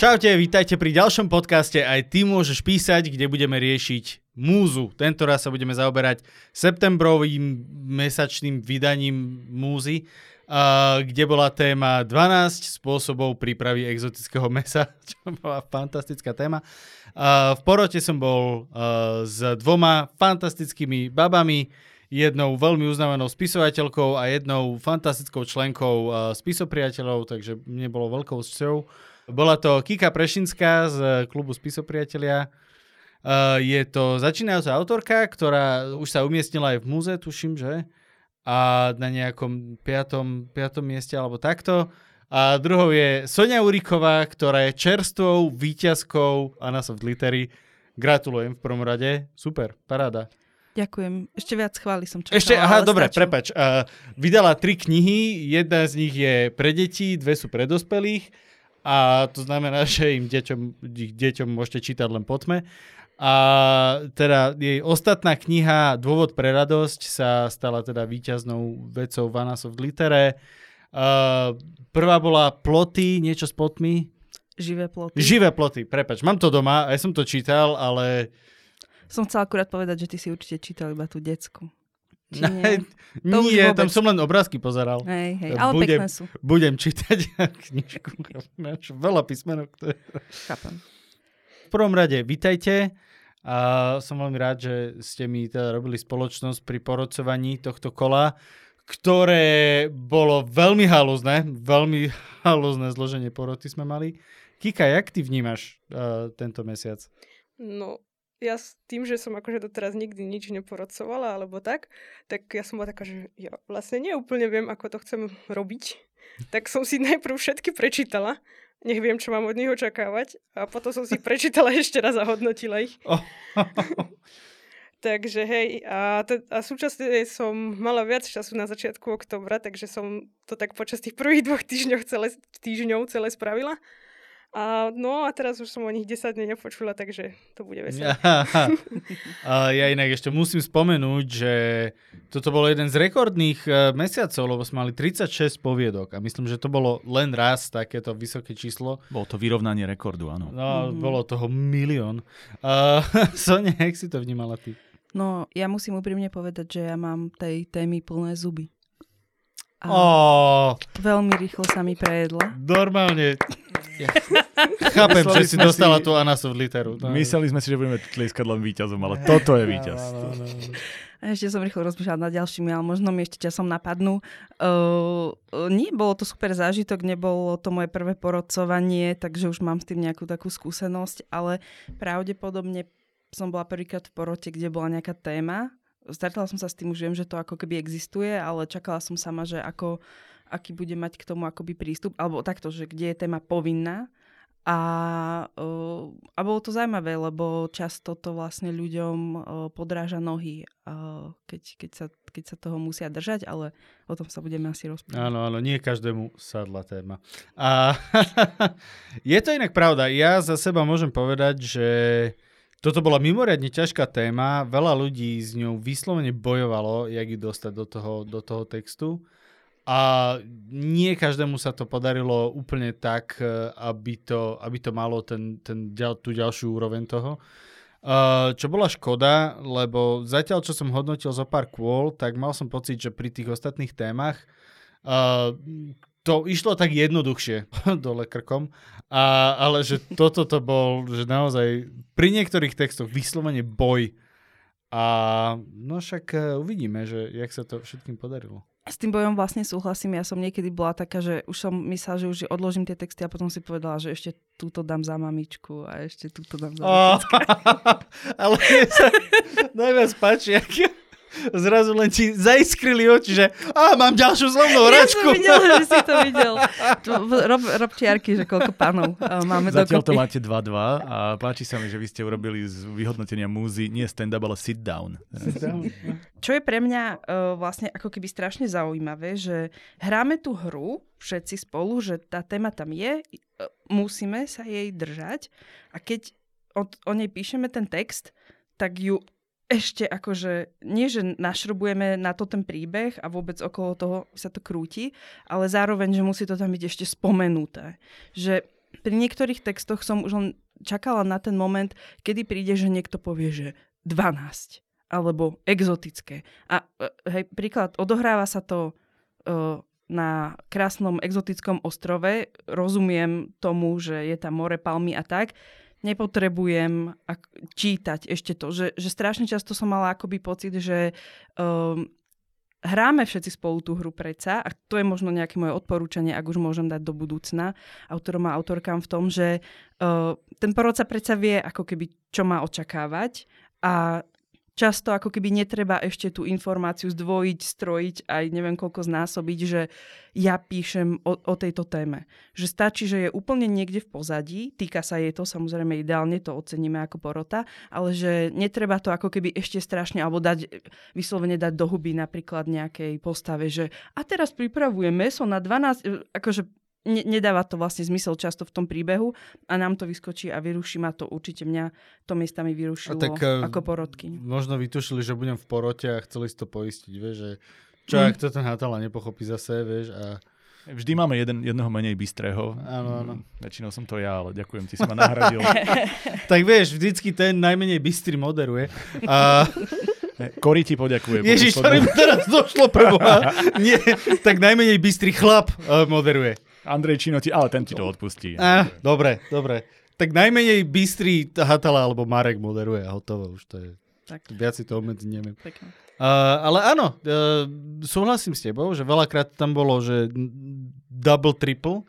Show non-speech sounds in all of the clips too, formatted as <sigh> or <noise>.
Čaute, vítajte pri ďalšom podcaste. Aj ty môžeš písať, kde budeme riešiť múzu. Tento raz sa budeme zaoberať septembrovým mesačným vydaním múzy, kde bola téma 12 spôsobov prípravy exotického <laughs> mesa, čo bola fantastická téma. V porote som bol s dvoma fantastickými babami, jednou veľmi uznávanou spisovateľkou a jednou fantastickou členkou spisopriateľov, takže mne bolo veľkou cťou bola to Kika Prešinská z klubu Spisopriatelia. Uh, je to začínajúca autorka, ktorá už sa umiestnila aj v múze, tuším, že? A na nejakom piatom, piatom mieste alebo takto. A druhou je Sonia Uriková, ktorá je čerstvou výťazkou Anasoft Litery. Gratulujem v prvom rade. Super, paráda. Ďakujem. Ešte viac chváli som čakala. Ešte, aha, dobre, stačil. prepač. Uh, vydala tri knihy, jedna z nich je pre deti, dve sú pre dospelých a to znamená, <laughs> že im deťom, ich deťom môžete čítať len po tme. A teda jej ostatná kniha Dôvod pre radosť sa stala teda víťaznou vecou Vanas of Glitere. Uh, prvá bola Ploty, niečo s potmi. Živé ploty. Živé ploty, prepač. Mám to doma, aj som to čítal, ale... Som chcela akurát povedať, že ty si určite čítal iba tú decku. Či nie, nie tam som len obrázky pozeral. Hej, hej, ale budem, pekné sú. Budem čítať <laughs> knižku. Veľa písmenok. Chápem. V prvom rade, vitajte. A som veľmi rád, že ste mi teda robili spoločnosť pri porodcovaní tohto kola, ktoré bolo veľmi halúzne, veľmi <laughs> halúzne zloženie poroty sme mali. Kika, jak ty vnímaš uh, tento mesiac? No, ja s tým, že som akože doteraz nikdy nič neporodcovala alebo tak, tak ja som bola taká, že ja vlastne neúplne viem, ako to chcem robiť. Tak som si <laughs> najprv všetky prečítala, nech viem, čo mám od nich očakávať a potom som si <laughs> prečítala ešte raz a hodnotila ich. Oh. <laughs> takže hej, a, te, a súčasne som mala viac času na začiatku oktobra, takže som to tak počas tých prvých dvoch týždňov celé, týždňov celé spravila. A, no a teraz už som o nich 10 dní nepočula, takže to bude veselé. <laughs> a ja inak ešte musím spomenúť, že toto bolo jeden z rekordných uh, mesiacov, lebo sme mali 36 poviedok a myslím, že to bolo len raz takéto vysoké číslo. Bolo to vyrovnanie rekordu, áno. No, mm. bolo toho milión. Uh, <laughs> Sonia, jak si to vnímala ty? No, ja musím úprimne povedať, že ja mám tej témy plné zuby. A oh. Veľmi rýchlo sa mi prejedla. Normálne. Ja. <laughs> Chápem, mysleli že si dostala si, tú Anasov literu. No. Mysleli sme si, že budeme tlieskať len víťazom, ale toto je víťaz. No, no, no, a ešte som rýchlo rozmýšľala nad ďalšími, ale možno mi ešte časom napadnú. Uh, nie, bolo to super zážitok, nebolo to moje prvé porodcovanie, takže už mám s tým nejakú takú skúsenosť, ale pravdepodobne som bola prvýkrát v porote, kde bola nejaká téma stretala som sa s tým, už viem, že to ako keby existuje, ale čakala som sama, že ako, aký bude mať k tomu akoby prístup, alebo takto, že kde je téma povinná. A, uh, a bolo to zaujímavé, lebo často to vlastne ľuďom uh, podráža nohy, uh, keď, keď, sa, keď sa toho musia držať, ale o tom sa budeme asi rozprávať. Áno, áno, nie každému sadla téma. A <laughs> je to inak pravda. Ja za seba môžem povedať, že toto bola mimoriadne ťažká téma, veľa ľudí s ňou vyslovene bojovalo, jak ju dostať do toho, do toho textu. A nie každému sa to podarilo úplne tak, eh, aby to, aby to malo ten, ten, tú ďalšiu úroveň toho. Uh, čo bola škoda, lebo zatiaľ, čo som hodnotil zo pár kôl, tak mal som pocit, že pri tých ostatných témach, uh, to išlo tak jednoduchšie <laughs> dole krkom, a, ale že toto to bol, že naozaj pri niektorých textoch vyslovene boj. A no však e, uvidíme, že jak sa to všetkým podarilo. S tým bojom vlastne súhlasím. Ja som niekedy bola taká, že už som myslela, že už odložím tie texty a potom si povedala, že ešte túto dám za mamičku a ešte túto dám za oh, <laughs> Ale sa najviac páči, ak zrazu len ti zaiskrili oči, že a mám ďalšiu zlomnú hračku. <laughs> Ja som videl, že si to videl. Rob, rob čiarky, že koľko pánov máme Zatiaľ dokopy. to máte 2-2 a páči sa mi, že vy ste urobili z vyhodnotenia múzy nie stand-up, ale sit-down. <laughs> Čo je pre mňa uh, vlastne ako keby strašne zaujímavé, že hráme tú hru všetci spolu, že tá téma tam je, uh, musíme sa jej držať a keď o, o nej píšeme ten text, tak ju ešte akože, nie že našrobujeme na to ten príbeh a vôbec okolo toho sa to krúti, ale zároveň, že musí to tam byť ešte spomenuté. Že pri niektorých textoch som už len čakala na ten moment, kedy príde, že niekto povie, že 12 alebo exotické. A e, hej, príklad, odohráva sa to uh, na krásnom exotickom ostrove, rozumiem tomu, že je tam more, palmy a tak, nepotrebujem ak- čítať ešte to, že, že strašne často som mala akoby pocit, že um, hráme všetci spolu tú hru predsa a to je možno nejaké moje odporúčanie, ak už môžem dať do budúcna. Autorom a autorkám v tom, že uh, ten porodca predsa vie ako keby čo má očakávať a často ako keby netreba ešte tú informáciu zdvojiť, strojiť aj neviem koľko znásobiť, že ja píšem o, o tejto téme. Že stačí, že je úplne niekde v pozadí, týka sa jej to, samozrejme ideálne to oceníme ako porota, ale že netreba to ako keby ešte strašne, alebo dať, vyslovene dať do huby napríklad nejakej postave, že a teraz pripravujem meso na 12, akože ne, nedáva to vlastne zmysel často v tom príbehu a nám to vyskočí a vyruší ma to určite mňa to miestami vyrušilo A tak, eh, ako porodky. Možno vytušili, že budem v porote a chceli si to poistiť, vieš, že čo Mm. ak to ten Hatala nepochopí zase, vieš, a Vždy máme jeden, jedného menej bystrého. Áno, áno. Mm, Väčšinou som to ja, ale ďakujem ti, si ma nahradil. <laughs> tak vieš, vždycky ten najmenej bystrý moderuje. A <laughs> Kori ti poďakuje. Ježiš, to mi teraz došlo preboha. Nie, tak najmenej bystrý chlap uh, moderuje. Andrej Čino ti, ale ten ti to odpustí. Á, dobre, dobre. Tak najmenej bystrý Hatala alebo Marek moderuje a hotovo už to je. Tak. Viac si to obmedziť neviem. Pekne. Uh, ale áno, uh, súhlasím s tebou, že veľakrát tam bolo, že double, triple,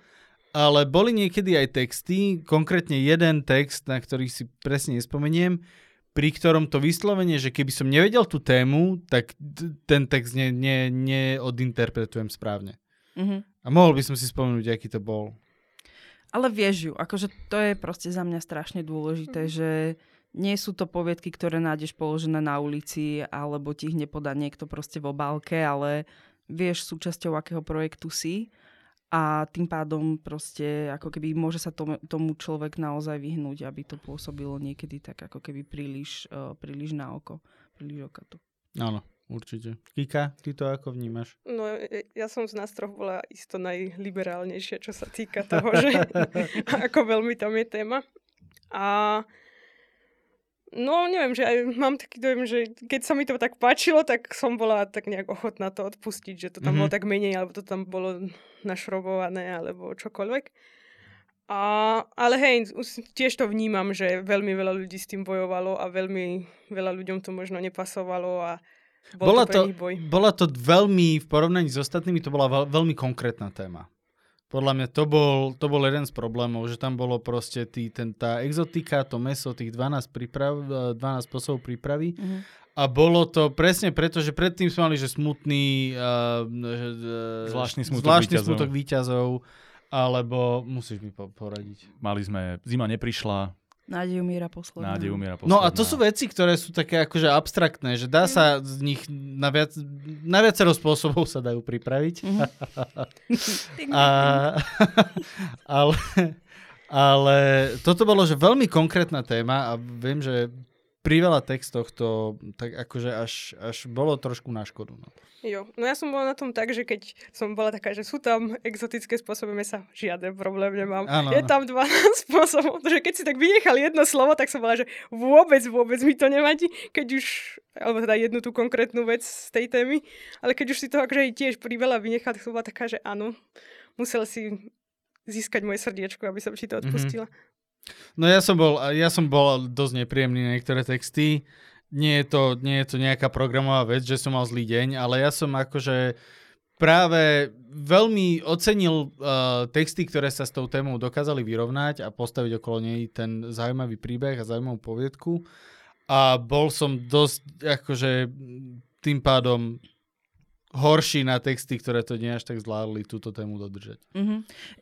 ale boli niekedy aj texty, konkrétne jeden text, na ktorý si presne nespomeniem, pri ktorom to vyslovenie, že keby som nevedel tú tému, tak t- ten text ne, ne, neodinterpretujem správne. Mhm. A mohol by som si spomenúť, aký to bol. Ale vieš ju, akože to je proste za mňa strašne dôležité, že nie sú to poviedky, ktoré nájdeš položené na ulici, alebo ti ich nepodá niekto proste v obálke, ale vieš súčasťou akého projektu si a tým pádom proste ako keby môže sa tomu, tomu človek naozaj vyhnúť, aby to pôsobilo niekedy tak ako keby príliš, uh, príliš na oko, príliš okato. Áno, určite. Kika, ty to ako vnímaš? No, ja som z nás troch bola isto najliberálnejšia, čo sa týka toho, že <laughs> ako veľmi tam je téma. A no, neviem, že aj mám taký dojem, že keď sa mi to tak páčilo, tak som bola tak nejak ochotná to odpustiť, že to tam Mhm. bolo tak menej, alebo to tam bolo našrobované, alebo čokoľvek. A, ale hej, tiež to vnímam, že veľmi veľa ľudí s tým bojovalo a veľmi veľa ľuďom to možno nepasovalo a bol Bola to boj. bola to veľmi, v porovnaní s ostatnými, to bola veľ, veľmi konkrétna téma. Podľa mňa to bol, to bol jeden z problémov, že tam bolo proste tý, ten, tá exotika, to meso, tých 12, príprav, eh, 12 spôsobov prípravy. Mhm. A bolo to presne preto, že predtým sme mali, že smutný... Uh, že, uh, Zvláštny smutok zvláštny víťazov. smutok víťazov. Alebo musíš mi po- poradiť. Mali sme, zima neprišla, Nádej umiera posledná. nádej umiera posledná. No a to sú veci, ktoré sú také akože abstraktné, že dá sa z nich na, viac, na viacero spôsobov sa dajú pripraviť. Mhm. <laughs> A, ale, ale toto bolo, že veľmi konkrétna téma a viem, že pri veľa textoch to tak akože až, až bolo trošku na škodu. No. Jo, no ja som bola na tom tak, že keď som bola taká, že sú tam exotické spôsoby mesa, žiaden problém nemám. Áno, je tam 12 <laughs> spôsobov, že keď si tak vynechal jedno slovo, tak som bola, že vôbec, vôbec mi to nevadí, keď už, alebo teda jednu tú konkrétnu vec z tej témy, ale keď už si to akože tiež priveľa vynechal, tak som bola taká, že áno, musel si získať moje srdiečko, aby som si to odpustila. No ja som bol, ja som bol dosť nepríjemný na niektoré texty. Nie je, to, nie je to nejaká programová vec, že som mal zlý deň, ale ja som akože práve veľmi ocenil uh, texty, ktoré sa s tou témou dokázali vyrovnať a postaviť okolo nej ten zaujímavý príbeh a zaujímavú poviedku. A bol som dosť akože tým pádom horší na texty, ktoré to nie až tak zvládli túto tému dodržať. Mhm.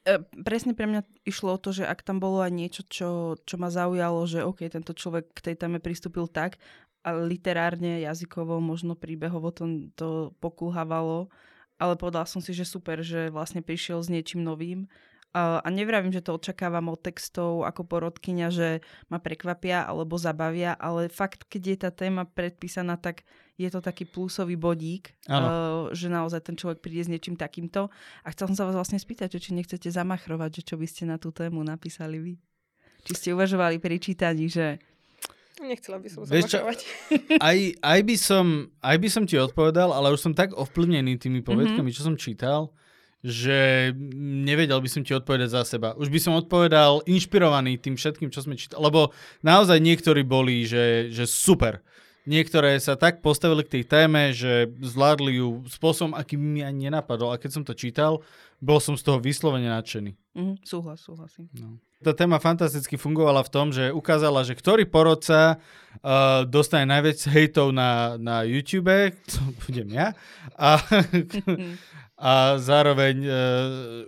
E, presne pre mňa išlo o to, že ak tam bolo aj niečo, čo, čo ma zaujalo, že OK, tento človek k tej téme pristúpil tak, literárne, jazykovo, možno príbehovo to, to pokulhávalo, ale povedala som si, že super, že vlastne prišiel s niečím novým a nevravím, že to očakávam od textov ako porodkyňa, že ma prekvapia alebo zabavia, ale fakt, keď je tá téma predpísaná, tak je to taký plusový bodík, uh, že naozaj ten človek príde s niečím takýmto. A chcel som sa vás vlastne spýtať, či nechcete zamachrovať, že čo by ste na tú tému napísali vy. Či ste uvažovali pri čítaní, že Nechcela by som sa aj, aj, by som, aj by som ti odpovedal, ale už som tak ovplyvnený tými povedkami, mm-hmm. čo som čítal, že nevedel by som ti odpovedať za seba. Už by som odpovedal inšpirovaný tým všetkým, čo sme čítali. Lebo naozaj niektorí boli, že, že super. Niektoré sa tak postavili k tej téme, že zvládli ju spôsobom, aký mi ani nenapadol. A keď som to čítal, bol som z toho vyslovene nadšený. Mm, súhlas, súhlasím. No. Tá téma fantasticky fungovala v tom, že ukázala, že ktorý porodca uh, dostane najviac hejtov na, na YouTube, to <laughs> budem ja, a, <laughs> a zároveň uh,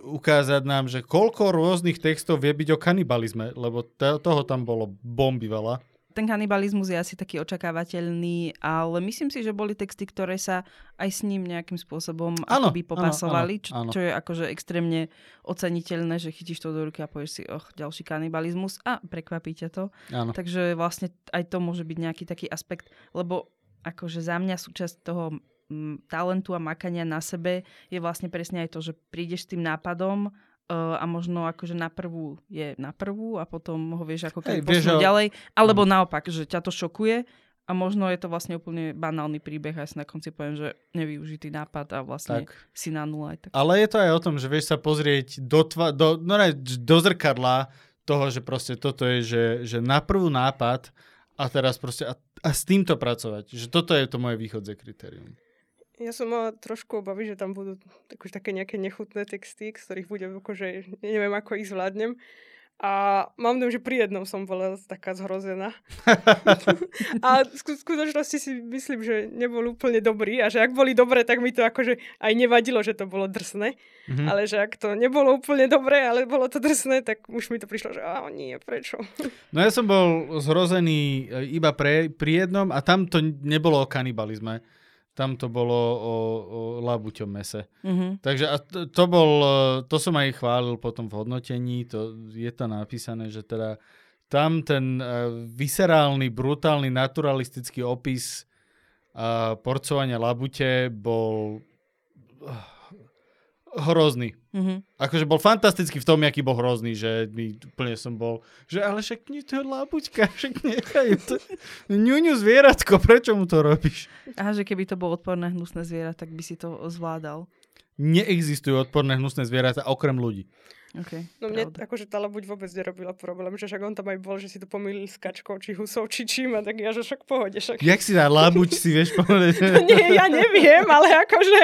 ukázať nám, že koľko rôznych textov vie byť o kanibalizme, lebo to, toho tam bolo bomby veľa ten kanibalizmus je asi taký očakávateľný, ale myslím si, že boli texty, ktoré sa aj s ním nejakým spôsobom ano, akoby popasovali, ano, čo, čo je akože extrémne oceniteľné, že chytíš to do ruky a povieš si, och, ďalší kanibalizmus a prekvapí ťa to. Ano. Takže vlastne aj to môže byť nejaký taký aspekt, lebo akože za mňa súčasť toho talentu a makania na sebe je vlastne presne aj to, že prídeš s tým nápadom a možno akože na prvú je na prvú a potom ho vieš ako keď hey, ďalej, alebo no. naopak, že ťa to šokuje a možno je to vlastne úplne banálny príbeh a ja si na konci poviem, že nevyužitý nápad a vlastne tak. si na nula. Aj tak. Ale je to aj o tom, že vieš sa pozrieť do, tva, do, no ne, do zrkadla toho, že proste toto je, že, že na prvú nápad a teraz proste a, a s týmto pracovať. Že toto je to moje východzie kritérium. Ja som mala trošku obavy, že tam budú akože také nejaké nechutné texty, z ktorých budem akože, neviem ako ich zvládnem. A mám dojem, že pri jednom som bola taká zhrozená. <laughs> a v skutočnosti si myslím, že nebol úplne dobrý a že ak boli dobré, tak mi to akože aj nevadilo, že to bolo drsné. Mm-hmm. Ale že ak to nebolo úplne dobré, ale bolo to drsné, tak už mi to prišlo, že a nie, prečo? <laughs> no ja som bol zhrozený iba pre, pri jednom a tam to nebolo o kanibalizme tam to bolo o, o labuťom mese. Mm-hmm. Takže a to, to bol, e, to som aj chválil potom v hodnotení, to je to napísané, že teda tam ten uh, vyserálny, brutálny, naturalistický opis uh, porcovania labute bol uh, hrozný. Mm-hmm. Akože bol fantastický v tom, aký bol hrozný, že my úplne som bol, že ale však nie to je labuťka, však nechaj to. Ňuňu zvieratko, prečo mu to robíš? Aha, že keby to bolo odporné hnusné zviera, tak by si to zvládal. Neexistujú odporné hnusné zvieratá okrem ľudí. Okay, no mne pravda. akože tá labuť vôbec nerobila problém, že však on tam aj bol, že si to pomýlil s kačkou, či husou, či čím, a tak ja, že však pohode. Však... Jak si dá labuť, si vieš povedať? no <laughs> nie, ja neviem, ale akože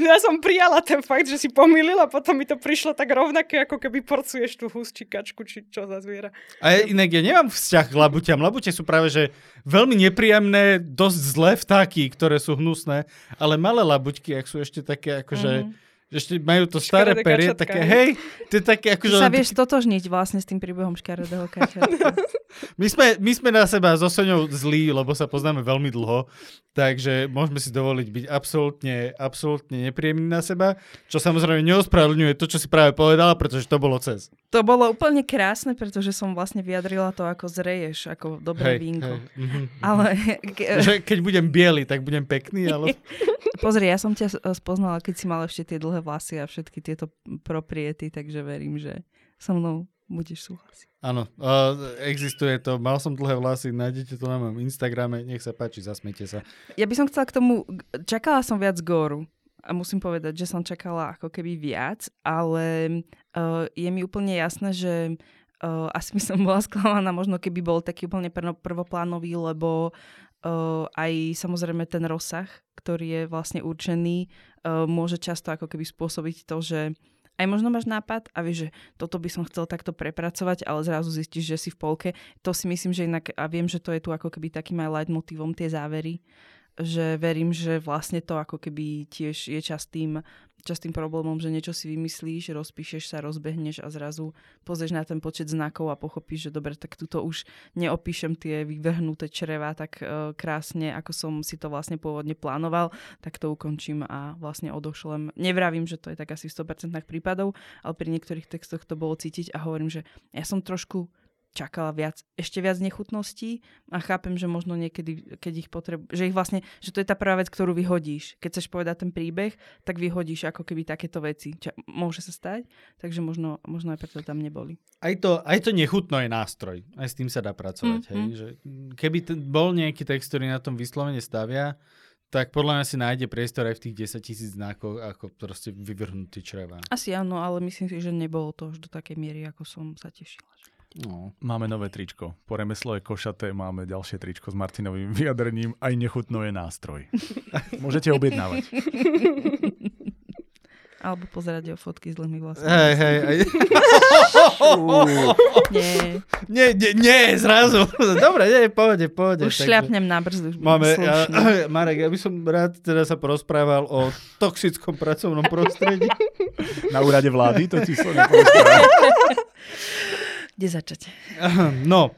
ja som prijala ten fakt, že si pomýlil a potom mi to prišlo tak rovnaké, ako keby porcuješ tú hus, či kačku, či čo za zviera. A ja, inak ja nemám vzťah k labutiam. Labute sú práve, že veľmi nepríjemné, dosť zlé vtáky, ktoré sú hnusné, ale malé labuťky, ak sú ešte také akože... Mm-hmm ešte majú to staré perie, také, hej, to je také ako... Ty sa vieš totožniť vlastne s tým príbehom škaredého kačatka. <laughs> my, sme, my sme na seba so Soňou zlí, lebo sa poznáme veľmi dlho, takže môžeme si dovoliť byť absolútne, absolútne nepríjemní na seba, čo samozrejme neospravedlňuje to, čo si práve povedala, pretože to bolo cez. To bolo úplne krásne, pretože som vlastne vyjadrila to, ako zreješ, ako dobré hej, vínko. Hej, mm-hmm, ale... <laughs> Že keď budem biely, tak budem pekný, ale... <laughs> Pozri, ja som ťa spoznala, keď si mala ešte tie dlhé vlasy a všetky tieto propriety, takže verím, že so mnou budeš súhlasiť. Áno, uh, existuje to. Mal som dlhé vlasy, nájdete to na mojom Instagrame, nech sa páči, zasmete sa. Ja by som chcela k tomu, čakala som viac góru a musím povedať, že som čakala ako keby viac, ale uh, je mi úplne jasné, že uh, asi by som bola <laughs> sklamaná, možno keby bol taký úplne prvoplánový, lebo uh, aj samozrejme ten rozsah, ktorý je vlastne určený, uh, môže často ako keby spôsobiť to, že aj možno máš nápad a vieš, že toto by som chcel takto prepracovať, ale zrazu zistíš, že si v polke. To si myslím, že inak, a viem, že to je tu ako keby takým aj leitmotívom tie závery, že verím, že vlastne to ako keby tiež je častým, častým problémom, že niečo si vymyslíš, rozpíšeš sa, rozbehneš a zrazu pozrieš na ten počet znakov a pochopíš, že dobre, tak tuto už neopíšem tie vyvrhnuté čreva tak uh, krásne, ako som si to vlastne pôvodne plánoval, tak to ukončím a vlastne odošlem. Nevravím, že to je tak asi v 100% prípadov, ale pri niektorých textoch to bolo cítiť a hovorím, že ja som trošku čakala viac, ešte viac nechutností a chápem, že možno niekedy, keď ich potrebu, že ich vlastne, že to je tá prvá vec, ktorú vyhodíš. Keď chceš povedať ten príbeh, tak vyhodíš ako keby takéto veci. Ča, môže sa stať, takže možno, možno aj preto tam neboli. Aj to, aj to nechutno je nástroj. Aj s tým sa dá pracovať. Mm, hej? Že keby t- bol nejaký text, ktorý na tom vyslovene stavia, tak podľa mňa si nájde priestor aj v tých 10 tisíc znakov, ako proste vyvrhnutý čreva. Asi áno, ale myslím si, že nebolo to až do takej miery, ako som sa tešila. No. Máme nové tričko. Po remeslo je košaté, máme ďalšie tričko s Martinovým vyjadrením. Aj nechutno je nástroj. <laughs> Môžete objednávať. Alebo pozerať o fotky s dlhými vlasmi. Hej, hej. hej. <laughs> nie. Nie, nie, nie, zrazu. Dobre, nie, pohode, pohode. Už šľapnem na brzdu. Máme, ja, <clears throat> Marek, ja by som rád teda sa porozprával o toxickom pracovnom prostredí. Na úrade vlády to ti som <laughs> Kde začať? No,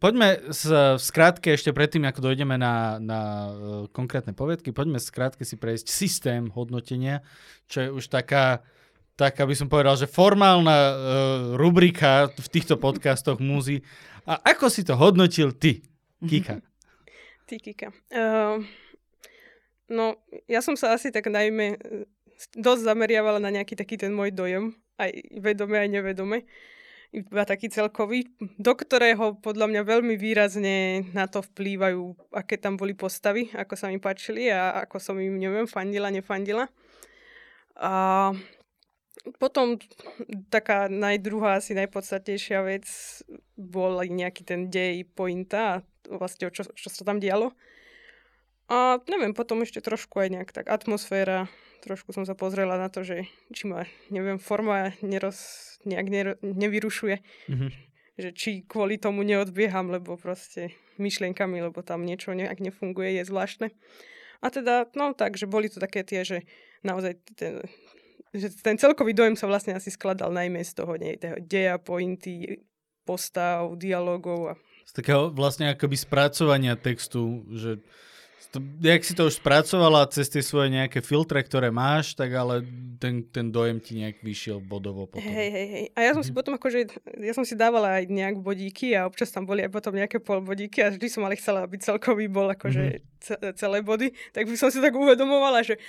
poďme v skrátke ešte predtým, ako dojdeme na, na uh, konkrétne povedky, poďme skrátke si prejsť systém hodnotenia, čo je už taká, tak aby som povedal, že formálna uh, rubrika v týchto podcastoch múzy. A ako si to hodnotil ty, Kika? Ty, Kika. Uh, no, ja som sa asi tak najmä dosť zameriavala na nejaký taký ten môj dojem, aj vedome, aj nevedome iba taký celkový, do ktorého podľa mňa veľmi výrazne na to vplývajú, aké tam boli postavy, ako sa mi páčili a ako som im, neviem, fandila, nefandila. A potom taká najdruhá, asi najpodstatnejšia vec bol aj nejaký ten dej, pointa a vlastne čo, čo sa tam dialo. A neviem, potom ešte trošku aj nejak tak atmosféra, trošku som sa pozrela na to, že či ma, neviem, forma neroz, nejak nero, nevyrušuje. Mm-hmm. Že či kvôli tomu neodbieham, lebo proste myšlienkami, lebo tam niečo nejak nefunguje, je zvláštne. A teda, no tak, že boli to také tie, že naozaj ten, že ten celkový dojem sa vlastne asi skladal najmä z toho, nie, toho deja, pointy, postav, dialogov. A... Z takého vlastne akoby spracovania textu, že to, jak si to už spracovala cez tie svoje nejaké filtre, ktoré máš, tak ale ten, ten dojem ti nejak vyšiel bodovo potom. Hej, hej, hej. A ja som si mhm. potom akože, ja som si dávala aj nejak bodíky a občas tam boli aj potom nejaké polbodíky a vždy som ale chcela, aby celkový bol akože mm-hmm. celé body, tak by som si tak uvedomovala, že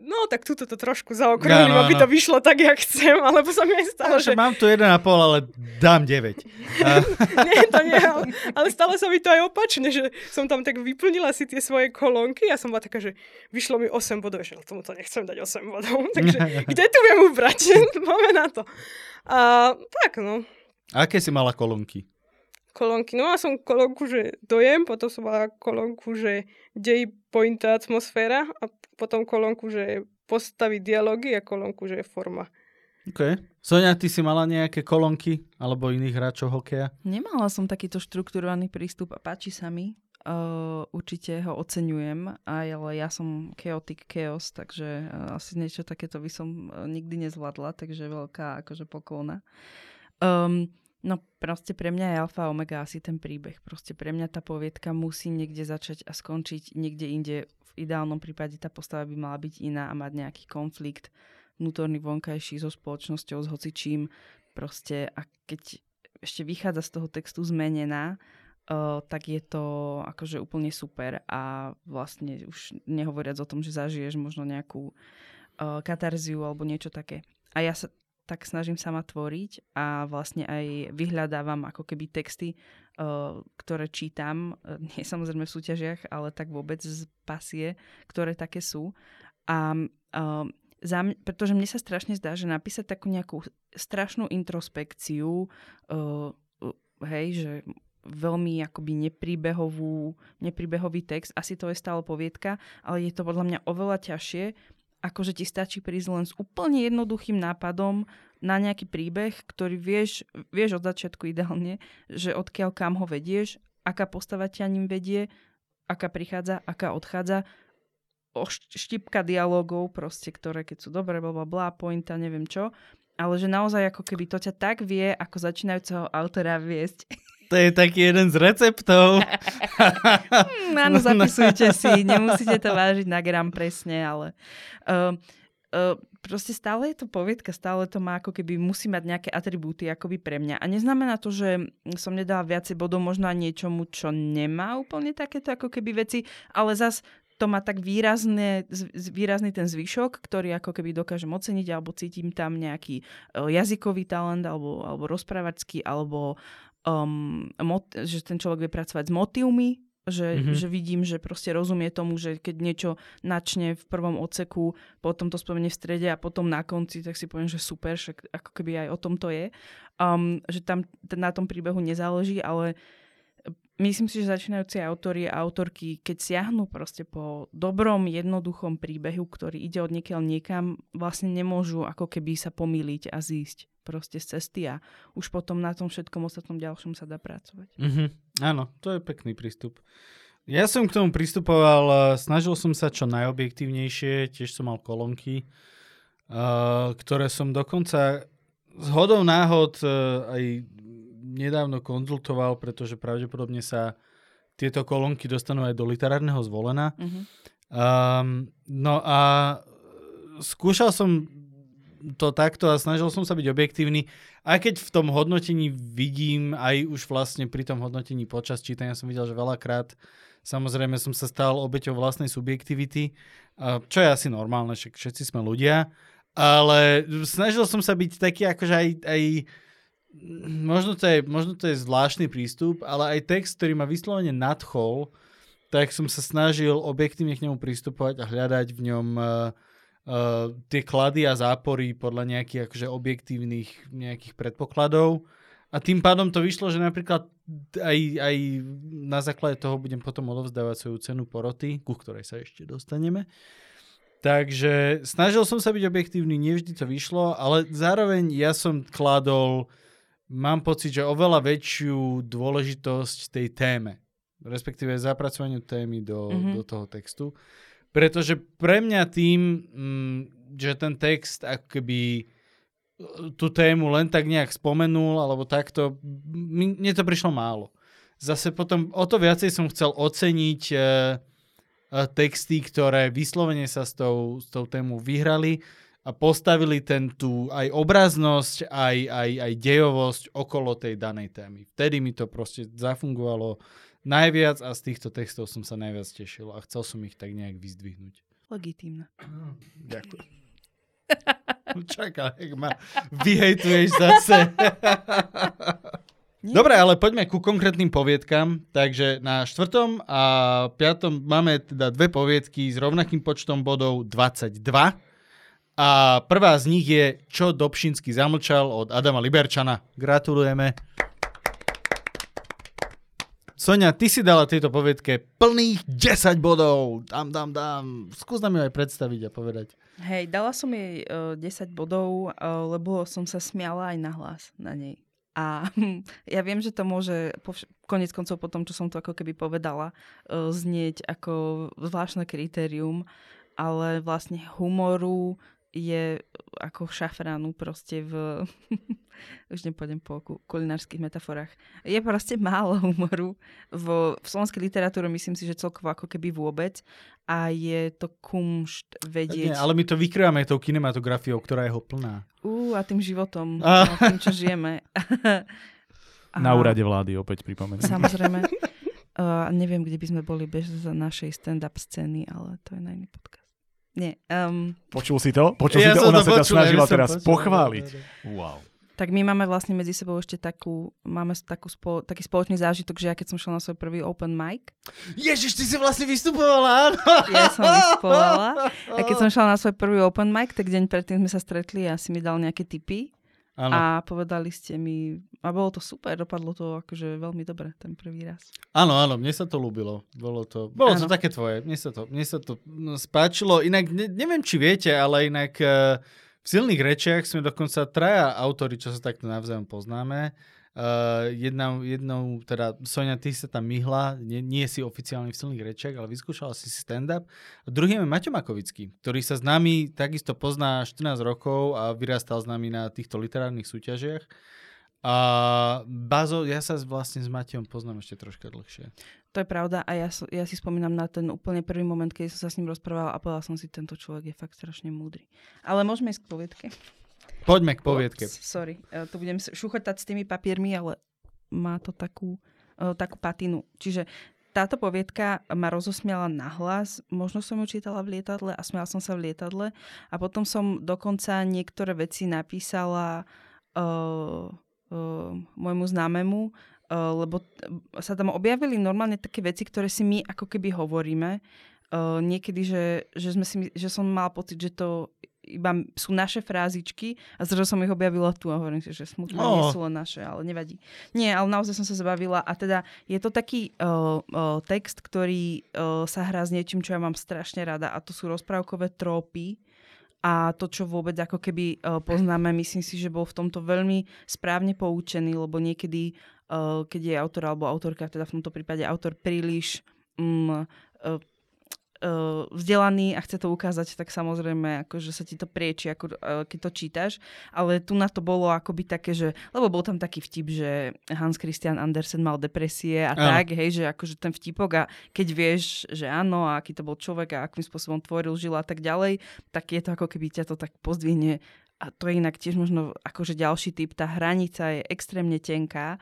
no tak tuto to trošku zaokrúhlim, no, no, aby to vyšlo tak, jak chcem, alebo som aj stále, že... Mám tu 1,5, ale dám 9. <laughs> nie, to nie, ale, ale stále sa mi to aj opačne, že som tam tak vyplnila si tie svoje kolónky. Ja som bola taká, že vyšlo mi 8 bodov, že tomu to nechcem dať 8 bodov. <laughs> Takže <laughs> kde tu viem ubrať? <laughs> Máme na to. A tak, no. A aké si mala kolónky? Kolónky. No a som kolónku, že dojem, potom som mala kolónku, že dej, pointa, atmosféra a potom kolónku, že postavy dialógy a kolónku, že je forma. OK. Sonia, ty si mala nejaké kolónky alebo iných hráčov hokeja? Nemala som takýto štrukturovaný prístup a páči sa mi. Uh, určite ho oceňujem, ale ja som chaotic chaos, takže uh, asi niečo takéto by som uh, nikdy nezvládla, takže veľká akože poklona. Um, no proste pre mňa je alfa omega asi ten príbeh. Proste pre mňa tá poviedka musí niekde začať a skončiť niekde inde. V ideálnom prípade tá postava by mala byť iná a mať nejaký konflikt vnútorný, vonkajší so spoločnosťou, s hocičím. Proste a keď ešte vychádza z toho textu zmenená, Tak je to akože úplne super a vlastne už nehovoriac o tom, že zažiješ možno nejakú uh, katarziu alebo niečo také. A ja sa tak snažím sama tvoriť a vlastne aj vyhľadávam ako keby texty, uh, ktoré čítam, uh, <laughs> nie samozrejme v súťažiach, ale tak vôbec z pasie, ktoré také sú. A za mňa, pretože mne sa strašne zdá, že napísať takú nejakú strašnú introspekciu, hej, že veľmi akoby nepríbehovú, nepríbehový text. Asi to je stále poviedka, ale je to podľa mňa oveľa ťažšie, ako že ti stačí prísť len s úplne jednoduchým nápadom na nejaký príbeh, ktorý vieš, vieš od začiatku ideálne, že odkiaľ kam ho vedieš, aká postava ťa ním vedie, aká prichádza, aká odchádza, o štipka dialogov proste, ktoré keď sú dobré, bla bla pointa, neviem čo, ale že naozaj ako keby to ťa tak vie, ako začínajúceho autora viesť. <laughs> To je taký jeden z receptov. mm, <laughs> áno, zapisujte si, nemusíte to vážiť na gram presne, ale uh, uh, proste stále je to poviedka, stále to má ako keby, musí mať nejaké atribúty akoby pre mňa. A neznamená to, že som nedala viacej bodov možno niečomu, čo nemá úplne takéto ako keby veci, ale zas to má tak výrazné, výrazný ten zvyšok, ktorý ako keby dokážem oceniť, alebo cítim tam nejaký uh, jazykový talent, alebo, alebo rozprávačský, alebo um, mot- že ten človek vie pracovať s motivmi, že, mm-hmm. že vidím, že proste rozumie tomu, že keď niečo načne v prvom odseku, potom to spomenie v strede a potom na konci, tak si poviem, že super, že ako keby aj o tom to je. Um, že tam na tom príbehu nezáleží, ale myslím si, že začínajúci autori a autorky, keď siahnu proste po dobrom, jednoduchom príbehu, ktorý ide od niekiaľ niekam, vlastne nemôžu ako keby sa pomýliť a zísť proste z cesty a už potom na tom všetkom ostatnom ďalšom sa dá pracovať. Mm-hmm. Áno, to je pekný prístup. Ja som k tomu pristupoval, snažil som sa čo najobjektívnejšie, tiež som mal kolonky, uh, ktoré som dokonca z hodou náhod uh, aj nedávno konzultoval, pretože pravdepodobne sa tieto kolónky dostanú aj do literárneho zvolena. Uh-huh. Um, no a skúšal som to takto a snažil som sa byť objektívny, aj keď v tom hodnotení vidím, aj už vlastne pri tom hodnotení počas čítania som videl, že veľakrát samozrejme som sa stal obeťou vlastnej subjektivity, čo je asi normálne, však všetci sme ľudia, ale snažil som sa byť taký akože aj, aj možno to, je, možno to je zvláštny prístup, ale aj text, ktorý ma vyslovene nadchol, tak som sa snažil objektívne k nemu pristupovať a hľadať v ňom uh, uh, tie klady a zápory podľa nejakých akože objektívnych nejakých predpokladov. A tým pádom to vyšlo, že napríklad aj, aj na základe toho budem potom odovzdávať svoju cenu poroty, ku ktorej sa ešte dostaneme. Takže snažil som sa byť objektívny, nevždy to vyšlo, ale zároveň ja som kladol uh, mám pocit, že oveľa väčšiu dôležitosť tej téme, respektíve zapracovaniu témy do, mm-hmm. do toho textu. Pretože pre mňa tým, mm, že ten text akoby e, tú tému len tak nejak spomenul, alebo takto, mne to prišlo málo. Zase potom o to viacej som chcel oceniť e, e, texty, ktoré vyslovene sa s tou, s tou tému vyhrali, a postavili ten tú aj obraznosť, aj, aj, aj dejovosť okolo tej danej témy. Vtedy mi to proste zafungovalo najviac a z týchto textov som sa najviac tešil a chcel som ich tak nejak vyzdvihnúť. Legitímne. Ďakujem. <laughs> Čakaj, ma vyhejtuješ zase. Dobre, ale poďme ku konkrétnym poviedkam. Takže na štvrtom a piatom máme teda dve poviedky s rovnakým počtom bodov 22. A prvá z nich je Čo Dobšinský zamlčal od Adama Liberčana. Gratulujeme. Sonia, ty si dala tejto povedke plných 10 bodov. Dám, dám, dám. Skús nám ju aj predstaviť a povedať. Hej, dala som jej uh, e, 10 bodov, uh, lebo som sa smiala aj na hlas na nej. A <laughs> ja viem, že to môže po vš- konec koncov po tom, čo som to ako keby povedala, uh, znieť ako zvláštne kritérium, ale vlastne humoru, je ako šafránu proste v... <laughs> už nepôjdem po kulinárskych metaforách. Je proste málo humoru. V, v slovenskej literatúre myslím si, že celkovo ako keby vôbec. A je to kumšt vedieť... Nie, ale my to vykrývame tou kinematografiou, ktorá je ho plná. Ú, a tým životom. A <laughs> tým, čo žijeme. <laughs> a... Na úrade vlády opäť pripomeniem. Samozrejme. Uh, neviem, kde by sme boli bez našej stand-up scény, ale to je na iný podcast. Nie. Um... Počul si to? Počul ja si to? Ona to sa ťa snažila teraz počul, pochváliť. Wow. Tak my máme vlastne medzi sebou ešte takú, máme takú spo, taký spoločný zážitok, že ja keď som šla na svoj prvý open mic. Ježiš, ty si vlastne vystupovala, áno. Ja som vystupovala. A keď som <laughs> šla na svoj prvý open mic, tak deň predtým sme sa stretli a si mi dal nejaké tipy. Ano. A povedali ste mi, a bolo to super, dopadlo to akože veľmi dobre ten prvý raz. Áno, áno, mne sa to ľúbilo. Bolo to, bolo to také tvoje, mne sa to, mne sa to no, spáčilo. Inak, ne, neviem, či viete, ale inak uh, v silných rečiach sme dokonca traja autory, čo sa takto navzájom poznáme. Uh, jednou, teda Sonia, ty sa tam myhla, nie, nie si oficiálny v silných rečiach, ale vyskúšala si stand-up. Druhým je Maťo Makovický, ktorý sa s nami takisto pozná 14 rokov a vyrastal s nami na týchto literárnych súťažiach. A Bazo, ja sa vlastne s Matejom poznám ešte troška dlhšie. To je pravda a ja, ja si spomínam na ten úplne prvý moment, keď som sa s ním rozprávala a povedala som si, tento človek je fakt strašne múdry. Ale môžeme ísť k povietke. Poďme k poviedke. Ups, sorry, uh, tu budem šuchotať s tými papiermi, ale má to takú, uh, takú patinu. Čiže táto poviedka ma rozosmiala nahlas, možno som ju čítala v lietadle a smiala som sa v lietadle a potom som dokonca niektoré veci napísala uh, uh, môjmu známemu, uh, lebo sa tam objavili normálne také veci, ktoré si my ako keby hovoríme. Uh, niekedy, že, že, sme si, že som mal pocit, že to iba sú naše frázičky a zrazu som ich objavila tu a hovorím si, že smutné oh. nie sú len naše, ale nevadí. Nie, ale naozaj som sa zabavila a teda je to taký uh, uh, text, ktorý uh, sa hrá s niečím, čo ja mám strašne rada a to sú rozprávkové trópy a to, čo vôbec ako keby uh, poznáme, myslím si, že bol v tomto veľmi správne poučený, lebo niekedy, uh, keď je autor alebo autorka, teda v tomto prípade autor príliš um, uh, uh, vzdelaný a chce to ukázať, tak samozrejme, akože sa ti to prieči, ako, uh, keď to čítaš. Ale tu na to bolo akoby také, že, lebo bol tam taký vtip, že Hans Christian Andersen mal depresie a ano. tak, hej, že akože ten vtipok a keď vieš, že áno a aký to bol človek a akým spôsobom tvoril, žil a tak ďalej, tak je to ako keby ťa to tak pozdvihne a to je inak tiež možno akože ďalší typ, tá hranica je extrémne tenká,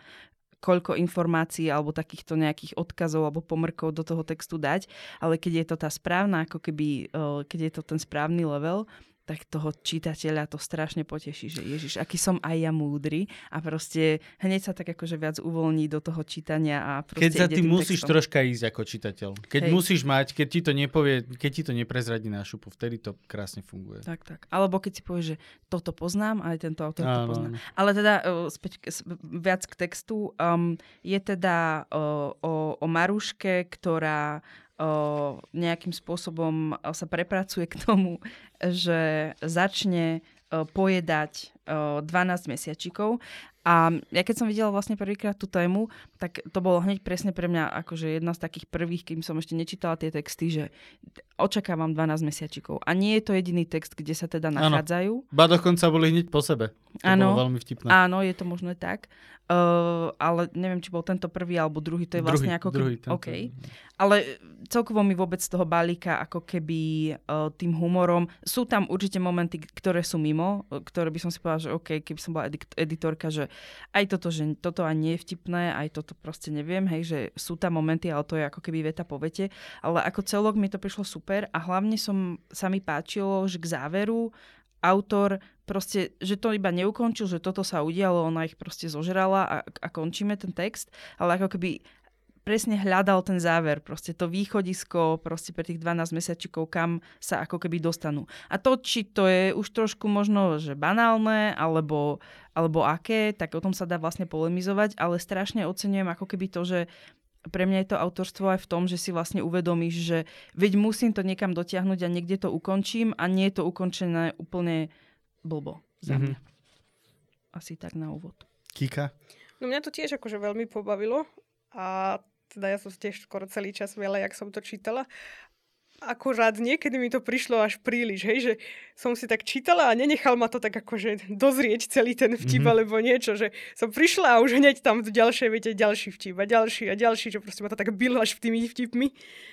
koľko informácií alebo takýchto nejakých odkazov alebo pomrkov do toho textu dať, ale keď je to tá správna, ako keby, keď je to ten správny level, tak toho čitateľa to strašne poteší, že Ježiš, aký som aj ja múdry a proste hneď sa tak akože viac uvoľní do toho čítania a Keď sa ty musíš textom. troška ísť ako čitateľ. Keď Hej. musíš mať, keď ti to nepovie, keď ti to neprezradí na šupu, vtedy to krásne funguje. Tak, tak. Alebo keď si povieš, že toto poznám, aj tento autor to pozná. Ale teda uh, späť, viac k textu. Um, je teda uh, o, o Maruške, ktorá nejakým spôsobom sa prepracuje k tomu, že začne pojedať 12 mesiačikov a ja keď som videla vlastne prvýkrát tú tému, tak to bolo hneď presne pre mňa akože jedna z takých prvých, kým som ešte nečítala tie texty, že očakávam 12 mesiačikov. A nie je to jediný text, kde sa teda nachádzajú. Ano. Ba dokonca boli hneď po sebe. To ano, bolo veľmi vtipné. Áno, je to možné tak. Uh, ale neviem, či bol tento prvý alebo druhý, to je vlastne ako druhý, keby... OK. Ale celkovo mi vôbec z toho balíka ako keby uh, tým humorom. Sú tam určite momenty, ktoré sú mimo, ktoré by som si povedala, že OK, keby som bola editorka, že aj toto, že toto ani nie je vtipné, aj toto proste neviem, hej, že sú tam momenty, ale to je ako keby veta po vete. Ale ako celok mi to prišlo super a hlavne som, sa mi páčilo, že k záveru autor proste, že to iba neukončil, že toto sa udialo, ona ich proste zožrala a, a končíme ten text, ale ako keby presne hľadal ten záver, proste to východisko proste pre tých 12 mesiačikov, kam sa ako keby dostanú. A to, či to je už trošku možno, že banálne, alebo, alebo aké, tak o tom sa dá vlastne polemizovať, ale strašne oceňujem ako keby to, že pre mňa je to autorstvo aj v tom, že si vlastne uvedomíš, že veď musím to niekam dotiahnuť a niekde to ukončím a nie je to ukončené úplne blbo za mňa. Mm-hmm. Asi tak na úvod. Kika? No mňa to tiež akože veľmi pobavilo a teda ja som tiež skoro celý čas veľa, jak som to čítala. Akorát niekedy mi to prišlo až príliš, hej, že som si tak čítala a nenechal ma to tak akože dozrieť celý ten vtip mm-hmm. alebo niečo, že som prišla a už hneď tam v ďalšej viete ďalší vtip a ďalší a ďalší, že proste ma to tak bylo až v tými vtipmi.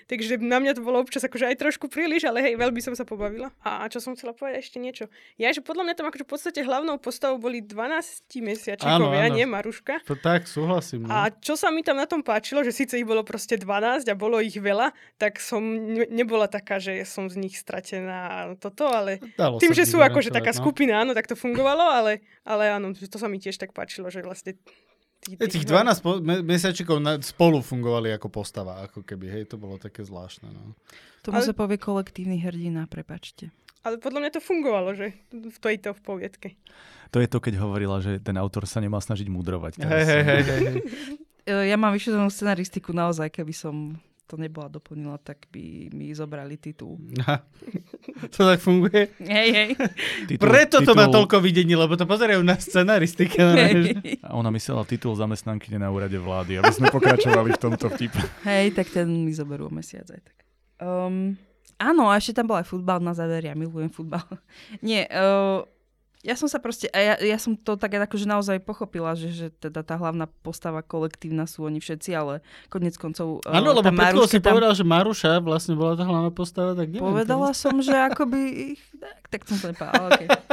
Takže na mňa to bolo občas akože aj trošku príliš, ale hej, veľmi som sa pobavila. A čo som chcela povedať ešte niečo. Ja, že podľa mňa tam akože v podstate hlavnou postavou boli 12 mesiačikovia, nie Maruška. To tak, súhlasím. No. A čo sa mi tam na tom páčilo, že síce ich bolo proste 12 a bolo ich veľa, tak som ne- nebola taká, že som z nich stratená toto, ale Dalo tým, že sú akože taká no. skupina, áno, tak to fungovalo, ale, ale áno, to sa mi tiež tak páčilo, že vlastne tých, tých 12 po- mesiačikov na, spolu fungovali ako postava, ako keby, hej, to bolo také zvláštne. No. Tomu ale... sa povie kolektívny hrdina, prepačte. Ale podľa mňa to fungovalo, že v tejto v poviedke. To je to, keď hovorila, že ten autor sa nemá snažiť mudrovať. Hej, hej, hej, hej. <laughs> <laughs> Ja mám vyšetrenú scenaristiku naozaj, keby som to nebola doplnila, tak by mi zobrali titul. Aha. <laughs> To tak funguje? Hej, hej. Titul, Preto to má titul- toľko videní, lebo to pozerajú na scenaristike. hej. A ona myslela titul zamestnanky na úrade vlády, aby sme pokračovali v tomto vtipe. Hej, tak ten mi zoberú o mesiac aj tak. Um, áno, a ešte tam bol aj futbal na záver, ja milujem futbal. <laughs> Nie, uh, ja som sa proste, a ja, ja som to tak akože naozaj pochopila, že, že teda tá hlavná postava kolektívna sú oni všetci, ale konec koncov... uh, Áno, lebo tá pred chvíľou si Maruška tam- povedal, že Maruša vlastne bola tá hlavná postava, tak neviem. Povedala som, že akoby ich... Tak, tak som to nepovedala, okay. teraz.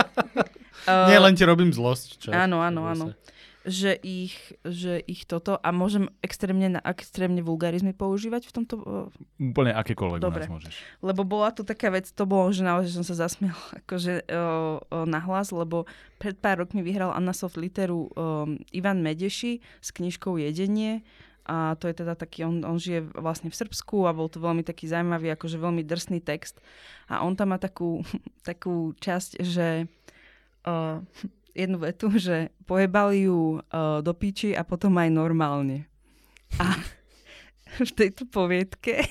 <laughs> Nie, len ti robím zlosť. Čo? áno, áno, áno. sa- že ich, že ich toto, a môžem extrémne, na- extrémne vulgarizmy používať v tomto uh, Úplne akékoľvek Dobre. môžeš. Lebo bola tu taká vec, to bolo, že naozaj som sa zasmiala <laughs> akože o, o, nahlas, lebo pred pár rokmi vyhral Anna Soft literu um, Ivan Medeši s knižkou Jedenie a to je teda taký, on, on žije vlastne v Srbsku a bol to veľmi taký zaujímavý, akože veľmi drsný text a on tam má takú, <laughs> takú časť, že uh, <laughs> jednu vetu, že pojebali ju uh, do piči a potom aj normálne. A <laughs> v tejto poviedke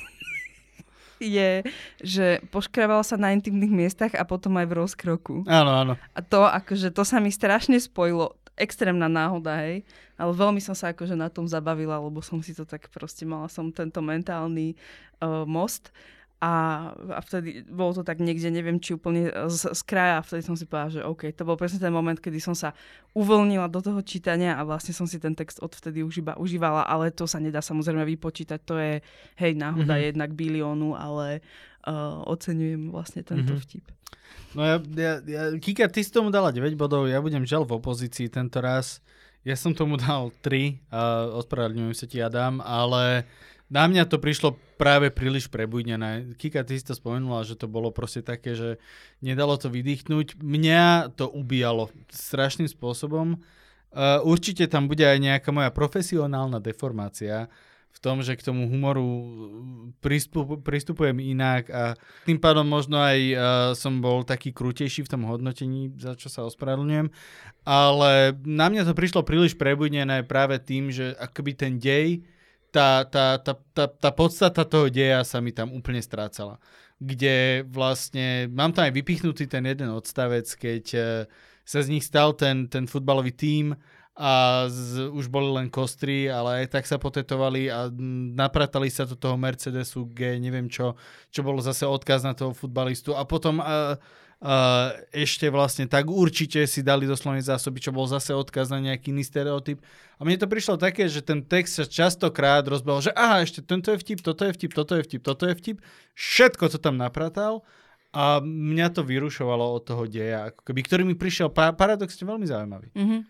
<laughs> je, že poškrával sa na intimných miestach a potom aj v rozkroku. Áno, áno. A to, akože, to sa mi strašne spojilo. Extrémna náhoda, hej. Ale veľmi som sa akože na tom zabavila, lebo som si to tak proste, mala som tento mentálny uh, most. A, a vtedy bolo to tak niekde, neviem, či úplne z, z kraja a vtedy som si povedala, že OK, to bol presne ten moment, kedy som sa uvoľnila do toho čítania a vlastne som si ten text odvtedy už iba užívala, ale to sa nedá samozrejme vypočítať, to je, hej, náhoda Mhm. mm-hmm. jednak biliónu, ale uh, oceňujem vlastne tento Mhm. mm-hmm. vtip. No ja, ja, ja, Kika, ty si tomu dala 9 bodov, ja budem žal v opozícii tento raz. Ja som tomu dal 3, a ospravedlňujem sa ti, Adam, ale na mňa to prišlo práve príliš prebujnené. Kika, ty si to spomenula, že to bolo proste také, že nedalo to vydýchnuť. Mňa to ubíjalo strašným spôsobom. Uh, určite tam bude aj nejaká moja profesionálna deformácia v tom, že k tomu humoru pristup, pristupujem inak a tým pádom možno aj uh, som bol taký krutejší v tom hodnotení, za čo sa ospravedlňujem. Ale na mňa to prišlo príliš prebudnené práve tým, že akoby ten dej, tá, tá, tá, tá, tá podstata toho deja sa mi tam úplne strácala. Kde vlastne, mám tam aj vypichnutý ten jeden odstavec, keď uh, sa z nich stal ten, ten futbalový tím a z, už boli len kostry, ale aj tak sa potetovali a napratali sa do toho Mercedesu G, neviem čo, čo bolo zase odkaz na toho futbalistu a potom uh, ešte vlastne tak určite si dali do slovnej zásoby, čo bol zase odkaz na nejaký iný stereotyp. A mne to prišlo také, že ten text sa častokrát rozbehol, že aha, ešte tento je vtip, toto je vtip, toto je vtip, toto je vtip. Všetko to tam napratal a mňa to vyrušovalo od toho deja, ako keby, ktorý mi prišiel pa- paradoxne veľmi zaujímavý. Mm-hmm.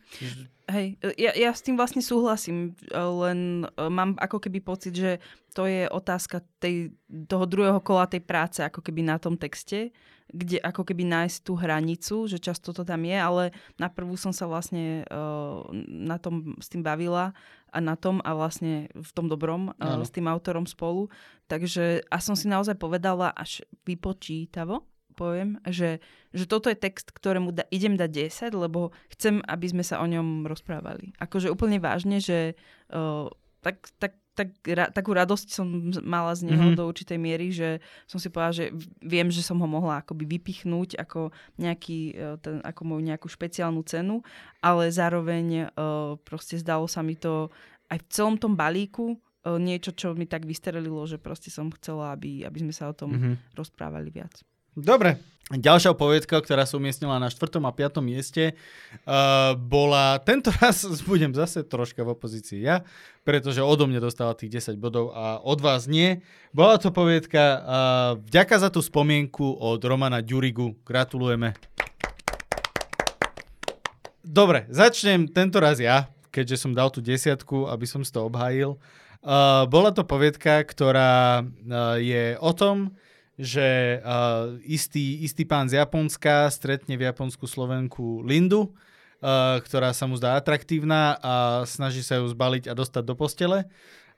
Hej, ja, ja s tým vlastne súhlasím, len uh, mám ako keby pocit, že to je otázka tej, toho druhého kola tej práce, ako keby na tom texte, kde ako keby nájsť tú hranicu, že často to tam je, ale na prvú som sa vlastne uh, na tom s tým bavila a na tom a vlastne v tom dobrom uh, Áno. s tým autorom spolu. Takže a som si naozaj povedala až vypočítavo, poviem, že, že toto je text, ktorému da, idem dať 10, lebo chcem, aby sme sa o ňom rozprávali. Akože úplne vážne, že uh, tak, tak, tak, ra, takú radosť som mala z neho Mhm. mm-hmm. do určitej miery, že som si povedala, že viem, že som ho mohla akoby vypichnúť ako, nejaký, uh, ten, ako moju nejakú špeciálnu cenu, ale zároveň uh, proste zdalo sa mi to aj v celom tom balíku uh, niečo, čo mi tak vystrelilo, že proste som chcela, aby, aby sme sa o tom Mhm. rozprávali viac. Dobre. Ďalšia poviedka, ktorá sa umiestnila na 4. a 5. mieste, uh, bola, tento raz <laughs> budem zase troška v opozícii ja, pretože odo mňa dostala tých 10 bodov a od vás nie. Bola to poviedka uh, Vďaka za tú spomienku od Romana Ďurigu. Gratulujeme. Dobre, začnem tento raz ja, keďže som dal tú desiatku, aby som si to obhájil. Uh, bola to poviedka, ktorá uh, je o tom, že uh, istý, istý pán z Japonska stretne v Japonsku Slovenku Lindu, uh, ktorá sa mu zdá atraktívna a snaží sa ju zbaliť a dostať do postele.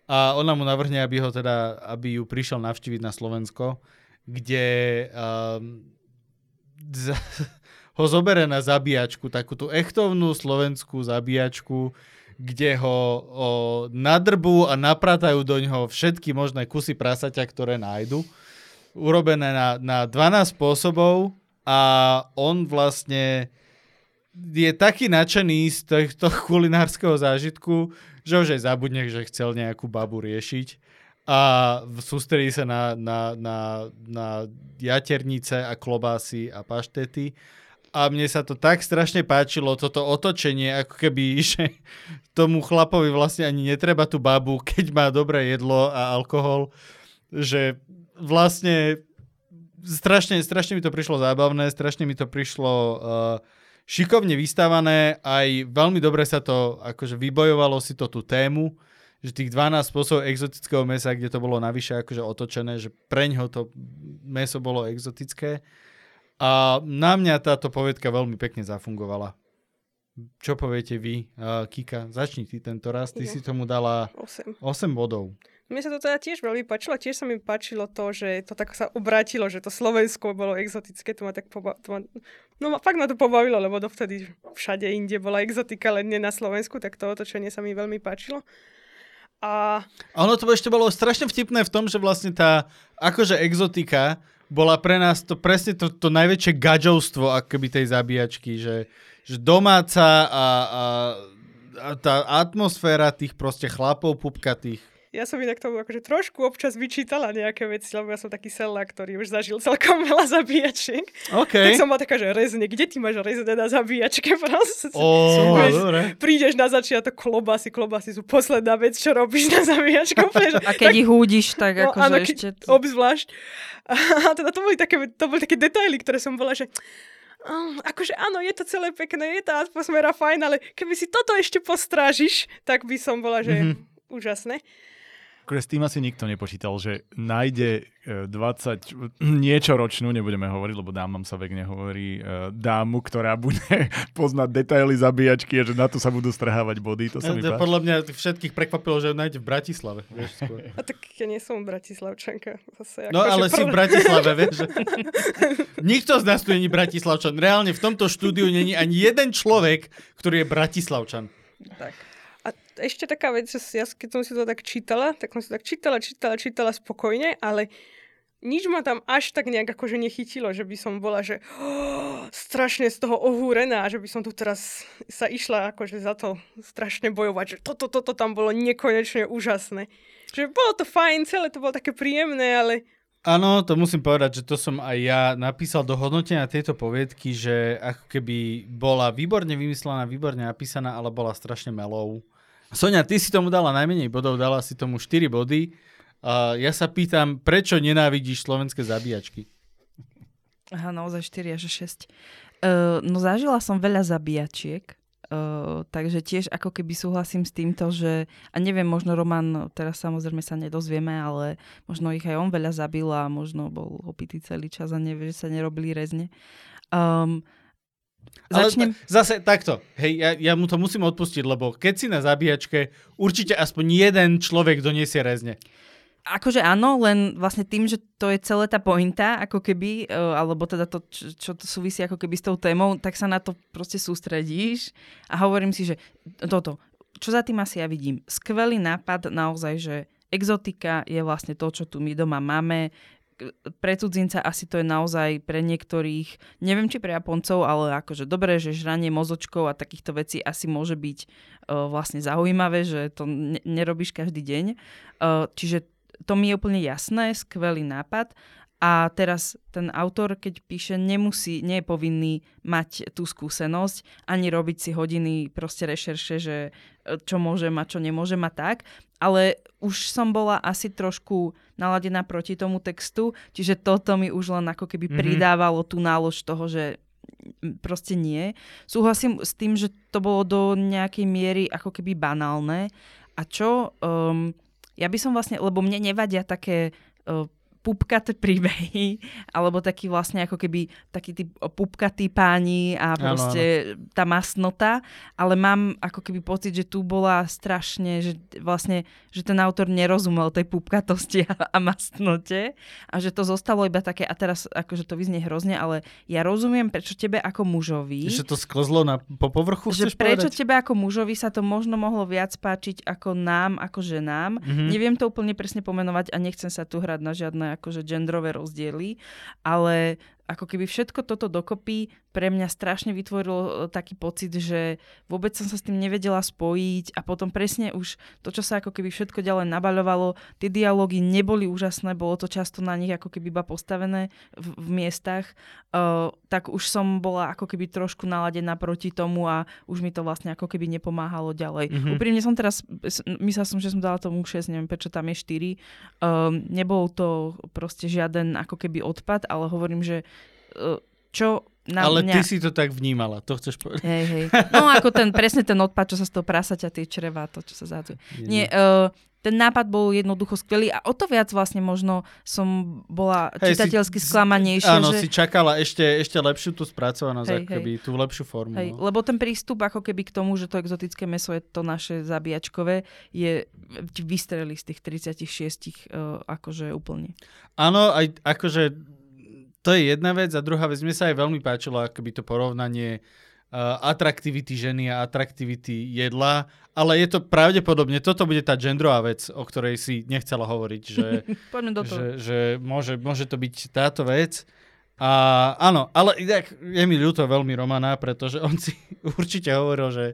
A ona mu navrhne, aby ho teda, aby ju prišiel navštíviť na Slovensko, kde um, za, ho zobere na zabíjačku, takú tú echtovnú slovenskú zabíjačku, kde ho o, nadrbú a napratajú do ňoho všetky možné kusy prasaťa, ktoré nájdu. Urobené na, na 12 spôsobov a on vlastne je taký nadšený z tohto <laughs> kulinárskeho zážitku, že už aj zabudne, že chcel nejakú babu riešiť a sústredí sa na, na, na, na jaternice a klobásy a paštety. A mne sa to tak strašne páčilo, toto otočenie, ako keby, <laughs> že tomu chlapovi vlastne ani netreba tú babu, keď má dobré jedlo a alkohol, že vlastne strašne, strašne mi to prišlo zábavné, strašne mi to prišlo uh, šikovne vystávané, aj veľmi dobre sa to, akože vybojovalo si to tú tému, že tých 12 spôsobov exotického mesa, kde to bolo navyše akože otočené, že preňho to meso bolo exotické. A na mňa táto povedka veľmi pekne zafungovala. Čo poviete vy, uh, Kika? Začni ty tento raz. Ty Ja. si tomu dala 8. 8 bodov. Mne sa to teda tiež veľmi páčilo. Tiež sa mi páčilo to, že to tak sa obrátilo, že to Slovensko bolo exotické. To ma tak poba- to ma, no ma, fakt ma to pobavilo, lebo dovtedy všade inde bola exotika, len nie na Slovensku, tak to otočenie sa mi veľmi páčilo. A A ono to ešte bolo strašne vtipné v tom, že vlastne tá akože exotika bola pre nás to presne to, to najväčšie gadžovstvo akoby tej zabíjačky, že, že domáca a, a, a tá atmosféra tých proste chlapov pupkatých. Ja som inak tomu akože trošku občas vyčítala nejaké veci, lebo ja som taký selák, ktorý už zažil celkom <laughs> veľa zabíjačiek. OK. Tak som bola taká, že rezne, kde ty máš rezne na zabíjačke proste? Ó, Vieš, dobre. prídeš na začiatok klobasy, klobasy sú posledná vec, čo robíš na zabíjačku. <laughs> A keď ich húdiš, tak No, akože áno, ešte... keď, obzvlášť. <laughs> A teda to boli, také, to boli také detaily, ktoré som bola, že um, akože áno, je to celé pekné, je tá atmosféra fajn, ale keby si toto ešte postrážiš, tak by som bola, že Mhm. mm-hmm. úžasné. Akože s tým asi nikto nepočítal, že nájde e, 20 <clears throat> niečo ročnú, nebudeme hovoriť, lebo dámam sa vek nehovorí, e, dámu, ktorá bude <laughs> poznať detaily zabíjačky a že na to sa budú strhávať body. To sa mi To páči. podľa mňa všetkých prekvapilo, že nájde v Bratislave. Vieš, skôr. A tak ja nie som Bratislavčanka. Zase, No ale si v prv- Bratislave, vieš. že- Nikto z nás tu není Bratislavčan. Reálne v tomto štúdiu není ani jeden človek, ktorý je Bratislavčan. Tak. A ešte taká vec, že ja keď som si to tak čítala, tak som si tak čítala, čítala, čítala spokojne, ale nič ma tam až tak nejak akože nechytilo, že by som bola, že oh, strašne z toho ohúrená, že by som tu teraz sa išla akože za to strašne bojovať, že toto, toto tam bolo nekonečne úžasné. Že bolo to fajn, celé to bolo také príjemné, ale Áno, to musím povedať, že to som aj ja napísal do hodnotenia tejto poviedky, že ako keby bola výborne vymyslená, výborne napísaná, ale bola strašne melou. Sonia, ty si tomu dala najmenej bodov, dala si tomu 4 body. Uh, ja sa pýtam, prečo nenávidíš slovenské zabíjačky? Aha, naozaj 4 až 6. Uh, no zažila som veľa zabíjačiek, uh, takže tiež ako keby súhlasím s týmto, že, a neviem, možno Roman, teraz samozrejme sa nedozvieme, ale možno ich aj on veľa zabil a možno bol opitý celý čas a nevie, že sa nerobili rezne. Um, Ale začnem... zase takto, hej, ja, ja mu to musím odpustiť, lebo keď si na zabíjačke, určite aspoň jeden človek doniesie rezne. Akože áno, len vlastne tým, že to je celé tá pointa, ako keby, uh, alebo teda to, čo, čo to súvisí ako keby s tou témou, tak sa na to proste sústredíš a hovorím si, že toto, čo za tým asi ja vidím? Skvelý nápad naozaj, že exotika je vlastne to, čo tu my doma máme. Pre cudzinca asi to je naozaj pre niektorých, neviem či pre Japoncov, ale akože dobré, že žranie mozočkov a takýchto vecí asi môže byť uh, vlastne zaujímavé, že to ne- nerobíš každý deň. Uh, čiže to mi je úplne jasné, skvelý nápad. A teraz ten autor, keď píše, nemusí, nie je povinný mať tú skúsenosť, ani robiť si hodiny proste rešerše, že čo môžem a čo nemôžem a tak. Ale už som bola asi trošku naladená proti tomu textu, čiže toto mi už len ako keby Mhm. mm-hmm. pridávalo tú nálož toho, že proste nie. Súhlasím s tým, že to bolo do nejakej miery ako keby banálne. A čo... Um, ja by som vlastne, lebo mne nevadia také uh, pupkaté príbehy, alebo taký vlastne ako keby taký tí pupkatí páni a proste ano, ano. tá masnota, ale mám ako keby pocit, že tu bola strašne, že vlastne, že ten autor nerozumel tej pupkatosti a, a masnote a že to zostalo iba také, a teraz akože to vyznie hrozne, ale ja rozumiem, prečo tebe ako mužovi... Že to sklzlo na, po povrchu, Že prečo povedať? tebe ako mužovi sa to možno mohlo viac páčiť ako nám, ako ženám. Mm-hmm. Neviem to úplne presne pomenovať a nechcem sa tu hrať na žiadne akože genderové rozdiely, ale ako keby všetko toto dokopy pre mňa strašne vytvorilo e, taký pocit, že vôbec som sa s tým nevedela spojiť a potom presne už to, čo sa ako keby všetko ďalej nabaľovalo, tie dialógy neboli úžasné, bolo to často na nich ako keby iba postavené v, v miestach, uh, tak už som bola ako keby trošku naladená proti tomu a už mi to vlastne ako keby nepomáhalo ďalej. Mm-hmm. Úprimne som teraz, myslela som, že som dala tomu 6, neviem prečo tam je 4. Um, nebol to proste žiaden ako keby odpad, ale hovorím, že čo na Ale mňa... ty si to tak vnímala, to chceš povedať. Hej, hej. No ako ten, presne ten odpad, čo sa z toho prasaťa, tie čreva, to, čo sa zádzu. Nie, uh, ten nápad bol jednoducho skvelý a o to viac vlastne možno som bola hej, čitateľsky si, sklamanejšia. Áno, že... si čakala ešte, ešte lepšiu tú spracovanosť, hej, hej. tú lepšiu formu. Hej, no. Lebo ten prístup ako keby k tomu, že to exotické meso je to naše zabíjačkové, je vystreli z tých 36 uh, akože úplne. Áno, aj akože to je jedna vec a druhá vec, mne sa aj veľmi páčilo akoby to porovnanie uh, atraktivity ženy a atraktivity jedla, ale je to pravdepodobne, toto bude tá genderová vec, o ktorej si nechcela hovoriť, že, <laughs> že, že môže, môže to byť táto vec. A áno, ale inak je mi ľúto veľmi Romana, pretože on si <laughs> určite hovoril, že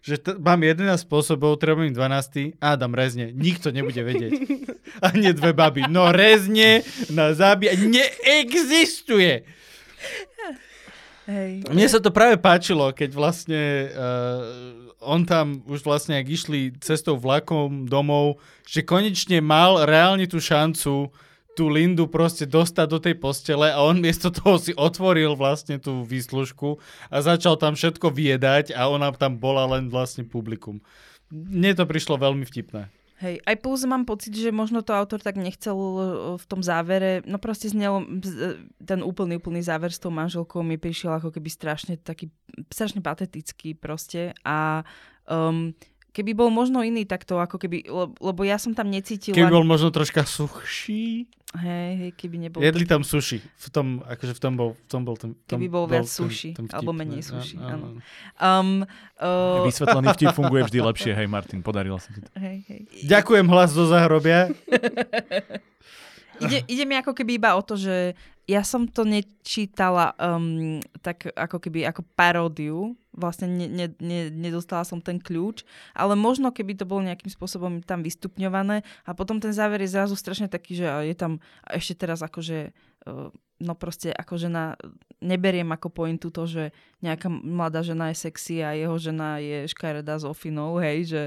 že t- mám 11 spôsobov, treba im 12. Adam rezne. Nikto nebude vedieť. <laughs> A nie dve baby. No rezne na zabíja. Neexistuje. Hej. Mne sa to práve páčilo, keď vlastne uh, on tam už vlastne, ak išli cestou vlakom domov, že konečne mal reálne tú šancu tú Lindu proste dostať do tej postele a on miesto toho si otvoril vlastne tú výslužku a začal tam všetko viedať a ona tam bola len vlastne publikum. Mne to prišlo veľmi vtipné. Hej, aj plus mám pocit, že možno to autor tak nechcel e, v tom závere, no proste znel, e, ten úplný, úplný záver s tou manželkou mi prišiel ako keby strašne taký, strašne patetický proste a um, keby bol možno iný takto, ako keby, lebo ja som tam necítila... Keby bol možno troška suchší. Hej, hej, keby nebol... Jedli tam suši. V tom, akože v tom bol, v tom bol ten... Tom, keby bol, bol viac suši, alebo menej suši, áno. Um, uh... Vysvetlený vtip <laughs> funguje vždy lepšie, hej Martin, podarilo sa ti to. Hej, hej. Ďakujem hlas zo zahrobia. <laughs> <laughs> ide, ide mi ako keby iba o to, že ja som to nečítala um, tak ako keby ako paródiu, vlastne ne, ne, ne, nedostala som ten kľúč, ale možno keby to bolo nejakým spôsobom tam vystupňované. A potom ten záver je zrazu strašne taký, že je tam ešte teraz akože no proste ako žena neberiem ako pointu to, že nejaká mladá žena je sexy a jeho žena je škaredá s ofinou, hej, že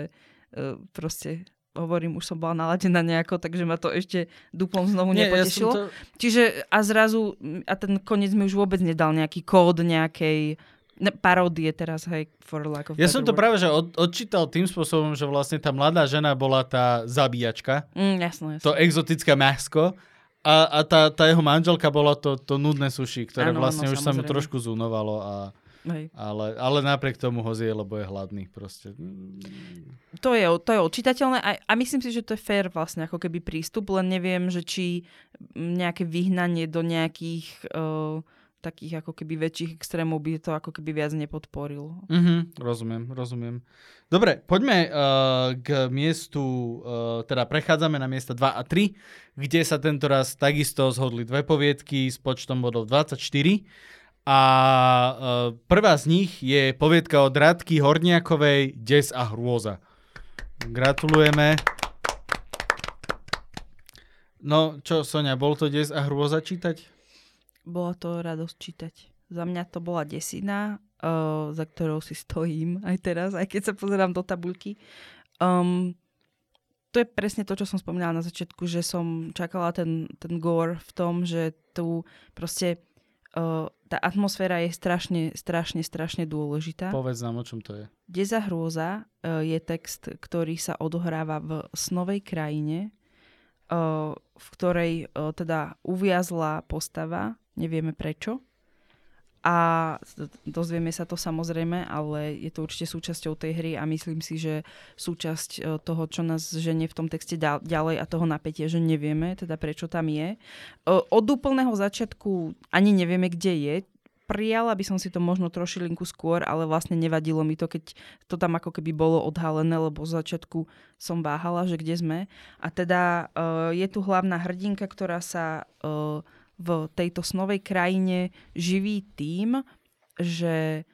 proste hovorím, už som bola naladená nejako, takže ma to ešte duplom znovu Nie, nepotešilo. Ja to... Čiže a zrazu, a ten koniec mi už vôbec nedal nejaký kód nejakej ne, paródie teraz, hej, for lack of Ja som to word. práve že od, odčítal tým spôsobom, že vlastne tá mladá žena bola tá zabíjačka. Mm, jasno, jasno. To exotické masko. A, a tá, tá jeho manželka bola to, to nudné suši, ktoré ano, vlastne no, už samozrejme. sa mu trošku zúnovalo a Hej. Ale, ale napriek tomu ho zje, lebo je hladný proste. To je, to je odčitateľné a, a myslím si, že to je fér vlastne ako keby prístup, len neviem, že či nejaké vyhnanie do nejakých uh, takých ako keby väčších extrémov by to ako keby viac nepodporilo. Mm-hmm, rozumiem, rozumiem. Dobre, poďme uh, k miestu, uh, teda prechádzame na miesta 2 a 3, kde sa tento raz takisto zhodli dve poviedky s počtom bodov 24. A uh, prvá z nich je poviedka od Radky Horniakovej Des a hrôza. Gratulujeme. No čo, Sonia, bol to Des a hrôza čítať? bola to radosť čítať. Za mňa to bola desina, uh, za ktorou si stojím aj teraz, aj keď sa pozerám do tabuľky. Um, to je presne to, čo som spomínala na začiatku, že som čakala ten, ten gore v tom, že tu proste uh, tá atmosféra je strašne, strašne, strašne dôležitá. Povedz nám, o čom to je. Deza hrôza uh, je text, ktorý sa odohráva v snovej krajine v ktorej teda uviazla postava, nevieme prečo. A dozvieme sa to samozrejme, ale je to určite súčasťou tej hry a myslím si, že súčasť toho, čo nás ženie v tom texte ďalej a toho napätia, že nevieme teda prečo tam je. Od úplného začiatku ani nevieme, kde je, prijala by som si to možno trošilinku skôr, ale vlastne nevadilo mi to, keď to tam ako keby bolo odhalené, lebo z začiatku som váhala, že kde sme. A teda uh, je tu hlavná hrdinka, ktorá sa v tejto snovej krajine živí tým, že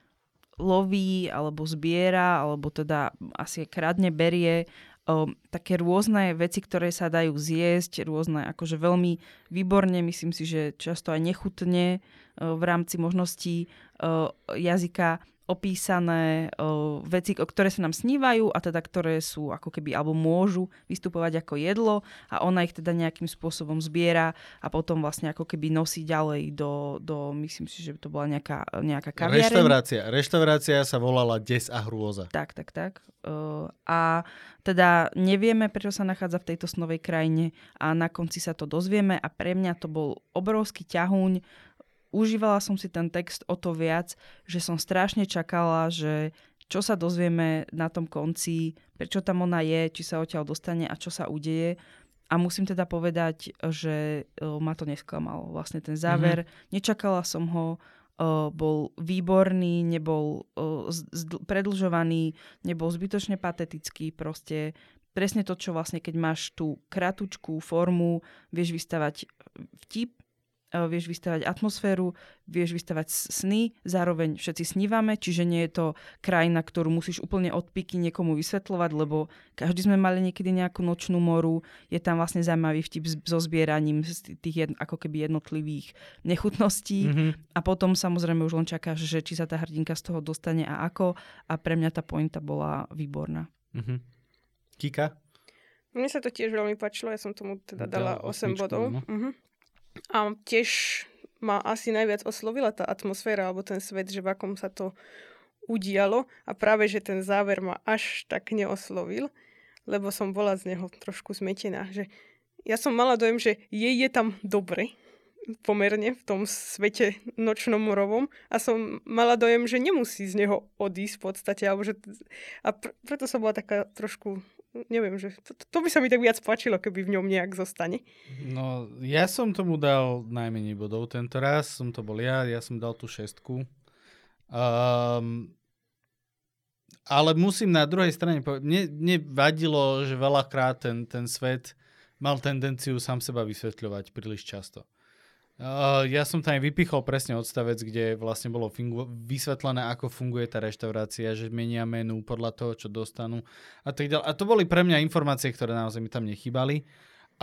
loví alebo zbiera, alebo teda asi kradne, berie um, také rôzne veci, ktoré sa dajú zjesť, rôzne akože veľmi výborne, myslím si, že často aj nechutne uh, v rámci možností uh, jazyka opísané uh, veci, ktoré sa nám snívajú a teda ktoré sú ako keby, alebo môžu vystupovať ako jedlo a ona ich teda nejakým spôsobom zbiera a potom vlastne ako keby nosí ďalej do, do myslím si, že to bola nejaká, nejaká kaviareň. Reštaurácia. Reštaurácia sa volala Des a hrôza. Tak, tak, tak. Uh, a teda nevieme, prečo sa nachádza v tejto snovej krajine a na konci sa to dozvieme a pre mňa to bol obrovský ťahuň, užívala som si ten text o to viac, že som strašne čakala, že čo sa dozvieme na tom konci, prečo tam ona je, či sa odtiaľ dostane a čo sa udeje. A musím teda povedať, že ma to nesklamalo. Vlastne ten záver, mm-hmm. nečakala som ho, bol výborný, nebol predlžovaný, nebol zbytočne patetický, proste presne to, čo vlastne keď máš tú kratučkú formu, vieš vystavať vtip, vieš vystavať atmosféru, vieš vystavať sny, zároveň všetci snívame, čiže nie je to krajina, ktorú musíš úplne od piky niekomu vysvetľovať, lebo každý sme mali niekedy nejakú nočnú moru, je tam vlastne zaujímavý vtip so zbieraním tých jed, ako keby jednotlivých nechutností mm-hmm. a potom samozrejme už len čakáš, že či sa tá hrdinka z toho dostane a ako a pre mňa tá pointa bola výborná. Mm-hmm. Kika? Mne sa to tiež veľmi páčilo, ja som tomu teda dala 8 bodov. No. A tiež ma asi najviac oslovila tá atmosféra alebo ten svet, že v akom sa to udialo. A práve, že ten záver ma až tak neoslovil, lebo som bola z neho trošku zmetená, že ja som mala dojem, že jej je tam dobre, pomerne v tom svete nočnom morovom. A som mala dojem, že nemusí z neho odísť v podstate, alebo že, a pr- preto som bola taká trošku neviem, že to, to by sa mi tak viac páčilo, keby v ňom nejak zostane. No, ja som tomu dal najmenej bodov tento raz, som to bol ja, ja som dal tú šestku. Um, ale musím na druhej strane povedať, mne, mne vadilo, že veľakrát ten, ten svet mal tendenciu sám seba vysvetľovať príliš často. Uh, ja som tam aj vypichol presne odstavec, kde vlastne bolo fungu- vysvetlené, ako funguje tá reštaurácia, že menia menu podľa toho, čo dostanú a tak ďalej. A to boli pre mňa informácie, ktoré naozaj mi tam nechybali.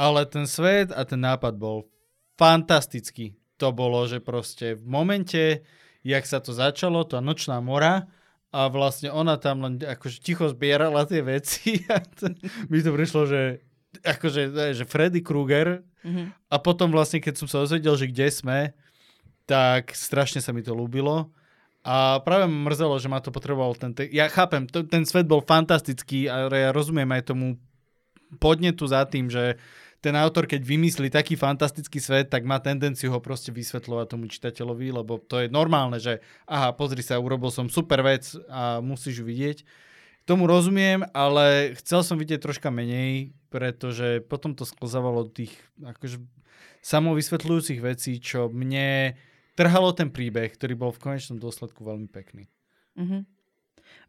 Ale ten svet a ten nápad bol fantastický. To bolo, že proste v momente, jak sa to začalo, tá nočná mora, a vlastne ona tam len akože ticho zbierala tie veci <laughs> a to, mi to prišlo, že akože, že Freddy Krueger mm-hmm. a potom vlastne, keď som sa dozvedel, že kde sme, tak strašne sa mi to ľúbilo. A práve ma mrzelo, že ma to potreboval ten... Te- ja chápem, to, ten svet bol fantastický a ja rozumiem aj tomu podnetu za tým, že ten autor, keď vymyslí taký fantastický svet, tak má tendenciu ho proste vysvetľovať tomu čitateľovi, lebo to je normálne, že aha, pozri sa, urobil som super vec a musíš ju vidieť. Tomu rozumiem, ale chcel som vidieť troška menej, pretože potom to sklzávalo tých akože samovysvetľujúcich vecí, čo mne trhalo ten príbeh, ktorý bol v konečnom dôsledku veľmi pekný. Mm-hmm.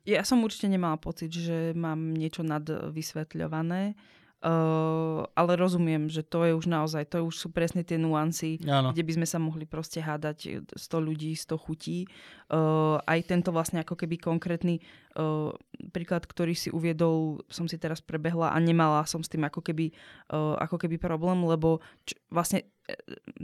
Ja som určite nemala pocit, že mám niečo nadvysvetľované. Uh, ale rozumiem, že to je už naozaj, to už sú presne tie nuancy, ano. kde by sme sa mohli proste hádať 100 ľudí, 100 chutí. Uh, aj tento vlastne ako keby konkrétny uh, príklad, ktorý si uviedol, som si teraz prebehla a nemala som s tým ako keby, uh, ako keby problém, lebo č- vlastne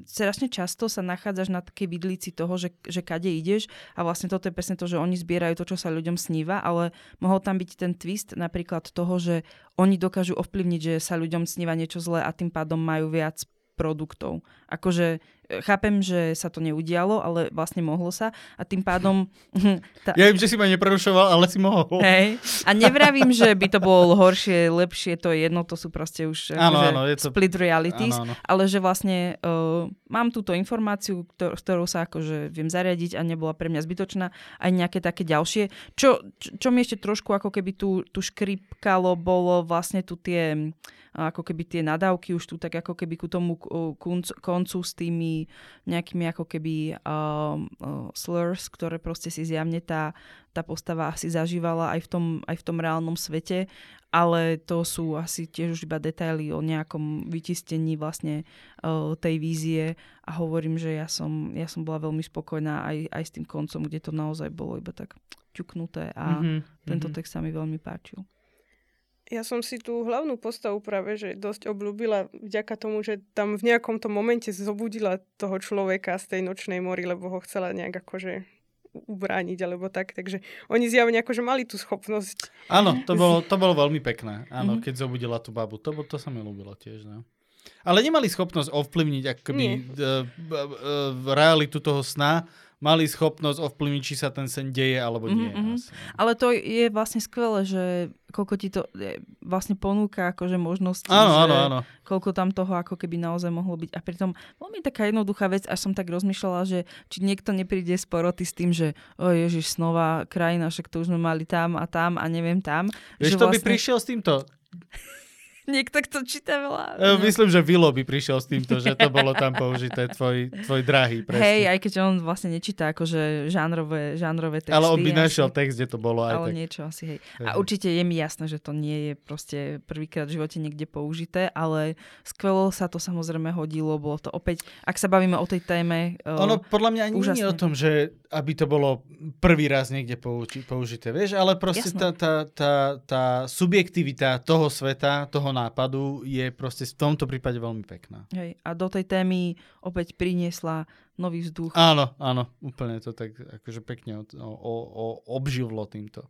strašne často sa nachádzaš na takej vidlici toho, že, že kade ideš a vlastne toto je presne to, že oni zbierajú to, čo sa ľuďom sníva, ale mohol tam byť ten twist napríklad toho, že oni dokážu ovplyvniť, že sa ľuďom sníva niečo zlé a tým pádom majú viac produktov. Akože chápem, že sa to neudialo, ale vlastne mohlo sa a tým pádom... tá... Ja viem, že si ma neprerušoval, ale si mohol. Hej. A nevravím, že by to bolo horšie, lepšie, to je jedno, to sú proste už áno, akože áno, je to... split realities, áno, áno. ale že vlastne uh, mám túto informáciu, ktor- ktorou sa akože viem zariadiť a nebola pre mňa zbytočná, aj nejaké také ďalšie. Čo, čo, čo mi ešte trošku ako keby tu, tu škripkalo, bolo vlastne tu tie ako keby tie nadávky už tu tak ako keby ku tomu koncu s tými nejakými ako keby uh, uh, slurs, ktoré proste si zjavne tá, tá postava asi zažívala aj v, tom, aj v tom reálnom svete, ale to sú asi tiež už iba detaily o nejakom vyčistení vlastne uh, tej vízie a hovorím, že ja som, ja som bola veľmi spokojná aj, aj s tým koncom, kde to naozaj bolo iba tak ťuknuté a mm-hmm. tento text sa mi veľmi páčil. Ja som si tú hlavnú postavu práve že dosť obľúbila vďaka tomu, že tam v nejakom tom momente zobudila toho človeka z tej nočnej mori, lebo ho chcela nejak akože ubrániť alebo tak. Takže oni zjavne akože mali tú schopnosť. Áno, to bolo, to bolo veľmi pekné. Áno, mm-hmm. keď zobudila tú babu. To, to sa mi ľúbilo tiež. No. Ale nemali schopnosť ovplyvniť akoby, uh, uh, uh, realitu toho sna, mali schopnosť ovplyvniť, či sa ten sen deje alebo nie. Mm-hmm. Asi. Ale to je vlastne skvelé, že koľko ti to vlastne ponúka akože možnosti, áno, že áno, áno. koľko tam toho ako keby naozaj mohlo byť. A pritom veľmi taká jednoduchá vec, až som tak rozmýšľala, že či niekto nepríde z poroty s tým, že o Ježiš, nová krajina, však to už sme mali tam a tam a neviem tam. Vieš, to vlastne... by prišiel s týmto? Niekto, kto číta veľa. Ja, myslím, že Vilo by prišiel s týmto, že to bolo tam použité, tvoj, tvoj drahý. Presne. Hej, aj keď on vlastne nečíta akože žánrové, žánrové texty. Ale on by našiel text, kde to bolo aj Ale tak. niečo asi, hej. A určite je mi jasné, že to nie je proste prvýkrát v živote niekde použité, ale skvelo sa to samozrejme hodilo, bolo to opäť, ak sa bavíme o tej téme, Ono podľa mňa ani nie je o tom, že aby to bolo prvý raz niekde použité, vieš, ale proste tá, tá, tá, tá subjektivita toho sveta, toho nápadu je proste v tomto prípade veľmi pekná. Hej, a do tej témy opäť priniesla nový vzduch. Áno, áno, úplne to tak akože pekne o, o, o, obživlo týmto.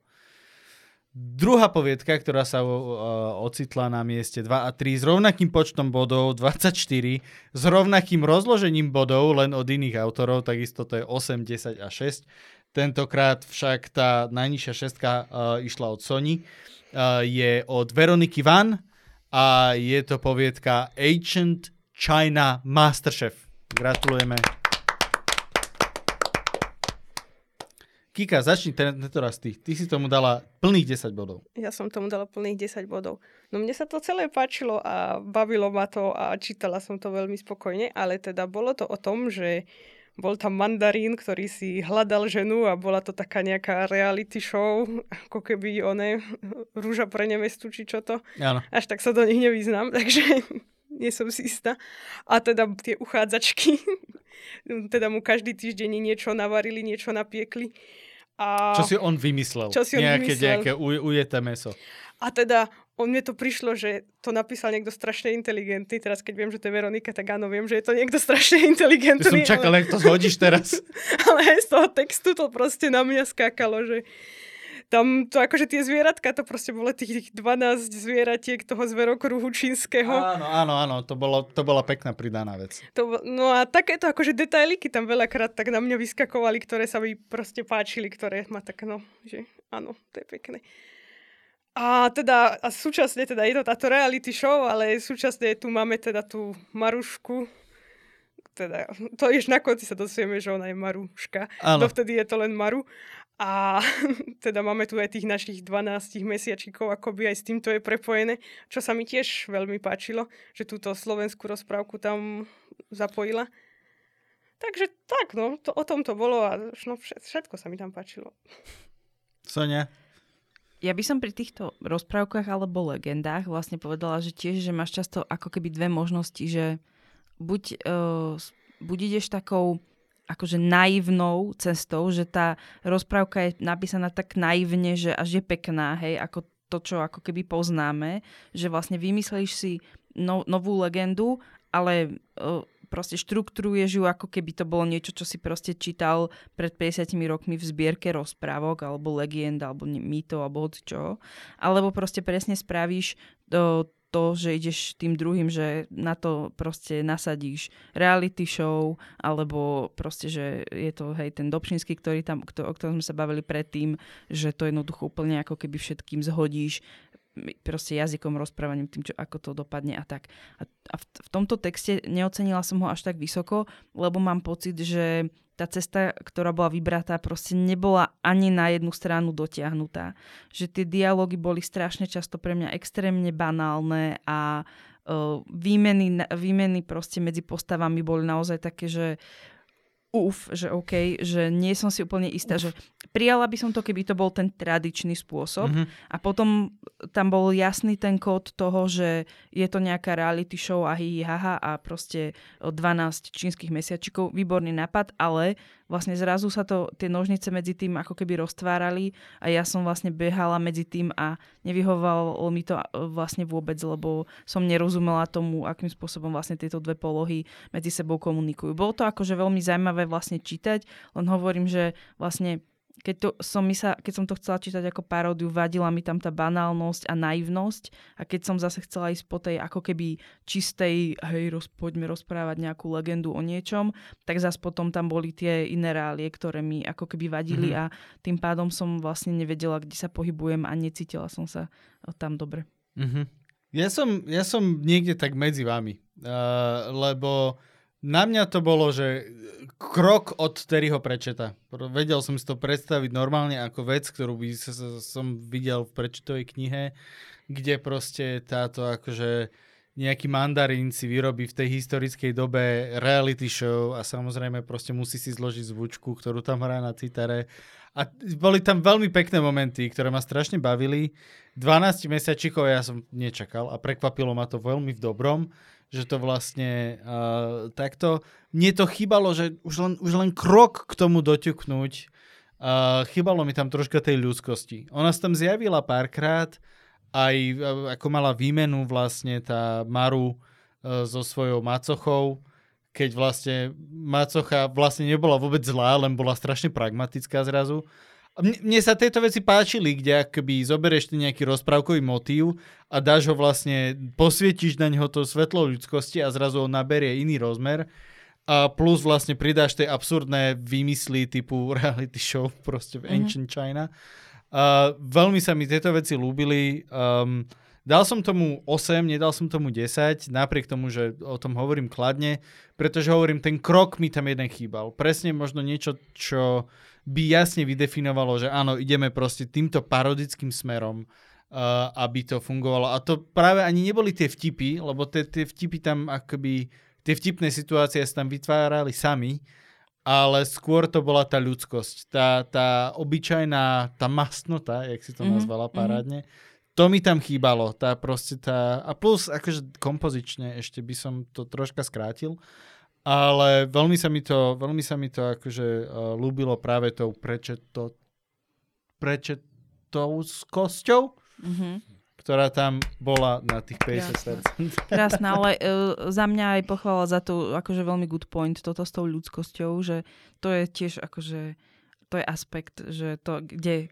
Druhá poviedka, ktorá sa uh, ocitla na mieste 2 a 3 s rovnakým počtom bodov 24, s rovnakým rozložením bodov len od iných autorov, takisto to je 8, 10 a 6. Tentokrát však tá najnižšia šestka uh, išla od Sony. Uh, je od Veroniky Van a je to poviedka Ancient China Masterchef. Gratulujeme. Kika, začni tento raz ty. Ty si tomu dala plných 10 bodov. Ja som tomu dala plných 10 bodov. No mne sa to celé páčilo a bavilo ma to a čítala som to veľmi spokojne, ale teda bolo to o tom, že bol tam mandarín, ktorý si hľadal ženu a bola to taká nejaká reality show, ako keby one rúža pre nevestu, či čo to. Áno. Až tak sa do nich nevyznám, <laughs> takže nie som si istá. A teda tie uchádzačky, <laughs> teda mu každý týždeň niečo navarili, niečo napiekli. A... Čo si on vymyslel? Čo si on nejaké, vymyslel. nejaké ujeté meso. A teda on mne to prišlo, že to napísal niekto strašne inteligentný. Teraz keď viem, že to je Veronika, tak áno, viem, že je to niekto strašne <laughs> inteligentný. Ja som čakal, ale... to zhodíš teraz. <laughs> ale aj z toho textu to proste na mňa skákalo, že tam to akože tie zvieratka, to proste bolo tých 12 zvieratiek toho zverokruhu čínskeho. Áno, áno, áno, to, bolo, to bola pekná pridaná vec. To, no a takéto akože detailiky tam veľakrát tak na mňa vyskakovali, ktoré sa mi proste páčili, ktoré ma tak no, že áno, to je pekné. A teda, a súčasne teda je to táto reality show, ale súčasne tu máme teda tú Marušku, teda, to ješ na konci sa dosvieme, že ona je Maruška. Áno. Dovtedy je to len Maru. A <laughs> teda máme tu aj tých našich 12 mesiačikov, akoby aj s týmto je prepojené, čo sa mi tiež veľmi páčilo, že túto slovenskú rozprávku tam zapojila. Takže tak, no, to, o tom to bolo a no, všetko sa mi tam páčilo. Sonia? Ja by som pri týchto rozprávkach alebo legendách vlastne povedala, že tiež, že máš často ako keby dve možnosti, že buď, uh, buď ideš takou akože naivnou cestou, že tá rozprávka je napísaná tak naivne, že až je pekná, hej, ako to, čo ako keby poznáme, že vlastne vymyslíš si no, novú legendu, ale uh, proste štruktúruješ ju, ako keby to bolo niečo, čo si proste čítal pred 50 rokmi v zbierke rozprávok, alebo legend, alebo mýto, alebo od čo. Alebo proste presne spravíš to, to, že ideš tým druhým, že na to proste nasadíš reality show, alebo proste, že je to hej, ten Dobšinský, ktorý tam, o ktorom sme sa bavili predtým, že to jednoducho úplne ako keby všetkým zhodíš proste jazykom, rozprávaním, tým, čo, ako to dopadne a tak. A, a v, v tomto texte neocenila som ho až tak vysoko, lebo mám pocit, že tá cesta, ktorá bola vybratá, proste nebola ani na jednu stranu dotiahnutá. Že tie dialógy boli strašne často pre mňa extrémne banálne a uh, výmeny, výmeny proste medzi postavami boli naozaj také, že uf, že OK, že nie som si úplne istá, uf. že prijala by som to, keby to bol ten tradičný spôsob mm-hmm. a potom tam bol jasný ten kód toho, že je to nejaká reality show a hi, haha a proste 12 čínskych mesiačikov, výborný nápad, ale vlastne zrazu sa to, tie nožnice medzi tým ako keby roztvárali a ja som vlastne behala medzi tým a nevyhovalo mi to vlastne vôbec, lebo som nerozumela tomu, akým spôsobom vlastne tieto dve polohy medzi sebou komunikujú. Bolo to akože veľmi zaujímavé vlastne čítať, len hovorím, že vlastne keď, to som sa, keď som to chcela čítať ako paródiu, vadila mi tam tá banálnosť a naivnosť a keď som zase chcela ísť po tej ako keby čistej, hej, roz, poďme rozprávať nejakú legendu o niečom, tak zase potom tam boli tie iné reálie, ktoré mi ako keby vadili mm-hmm. a tým pádom som vlastne nevedela, kde sa pohybujem a necítila som sa tam dobre. Mm-hmm. Ja, som, ja som niekde tak medzi vami, uh, lebo na mňa to bolo, že krok od Terryho Prečeta. Vedel som si to predstaviť normálne ako vec, ktorú by som videl v Prečetovej knihe, kde proste táto akože nejaký mandarín si vyrobí v tej historickej dobe reality show a samozrejme proste musí si zložiť zvučku, ktorú tam hrá na citare. A boli tam veľmi pekné momenty, ktoré ma strašne bavili. 12 mesiačikov ja som nečakal a prekvapilo ma to veľmi v dobrom že to vlastne uh, takto. Mne to chýbalo, že už len, už len krok k tomu doťuknúť, uh, chýbalo mi tam troška tej ľudskosti. Ona sa tam zjavila párkrát, aj ako mala výmenu vlastne tá Maru uh, so svojou macochou, keď vlastne macocha vlastne nebola vôbec zlá, len bola strašne pragmatická zrazu. Mne, mne sa tieto veci páčili, kde akoby zoberieš ten nejaký rozprávkový motív a dáš ho vlastne, posvietíš na neho to svetlo ľudskosti a zrazu on naberie iný rozmer a plus vlastne pridáš tie absurdné výmysly typu <laughs> reality show proste v mhm. Ancient mm-hmm. China. Uh, veľmi sa mi tieto veci ľúbili. Um, dal som tomu 8, nedal som tomu 10, napriek tomu, že o tom hovorím kladne, pretože hovorím, ten krok mi tam jeden chýbal. Presne možno niečo, čo by jasne vydefinovalo, že áno, ideme proste týmto parodickým smerom, uh, aby to fungovalo. A to práve ani neboli tie vtipy, lebo tie, tie vtipy tam akoby, tie vtipné situácie sa tam vytvárali sami, ale skôr to bola tá ľudskosť, tá, tá obyčajná, tá mastnota, jak si to mm-hmm, nazvala parádne, mm-hmm. To mi tam chýbalo, tá proste tá, a plus akože kompozične ešte by som to troška skrátil, ale veľmi sa mi to, veľmi sa mi to akože uh, ľúbilo práve tou prečeto, prečetovskosťou, mm-hmm. ktorá tam bola na tých 50%. Krásna, ale uh, <laughs> za mňa aj pochvala za to akože veľmi good point, toto s tou ľudskosťou, že to je tiež akože to je aspekt, že to, kde,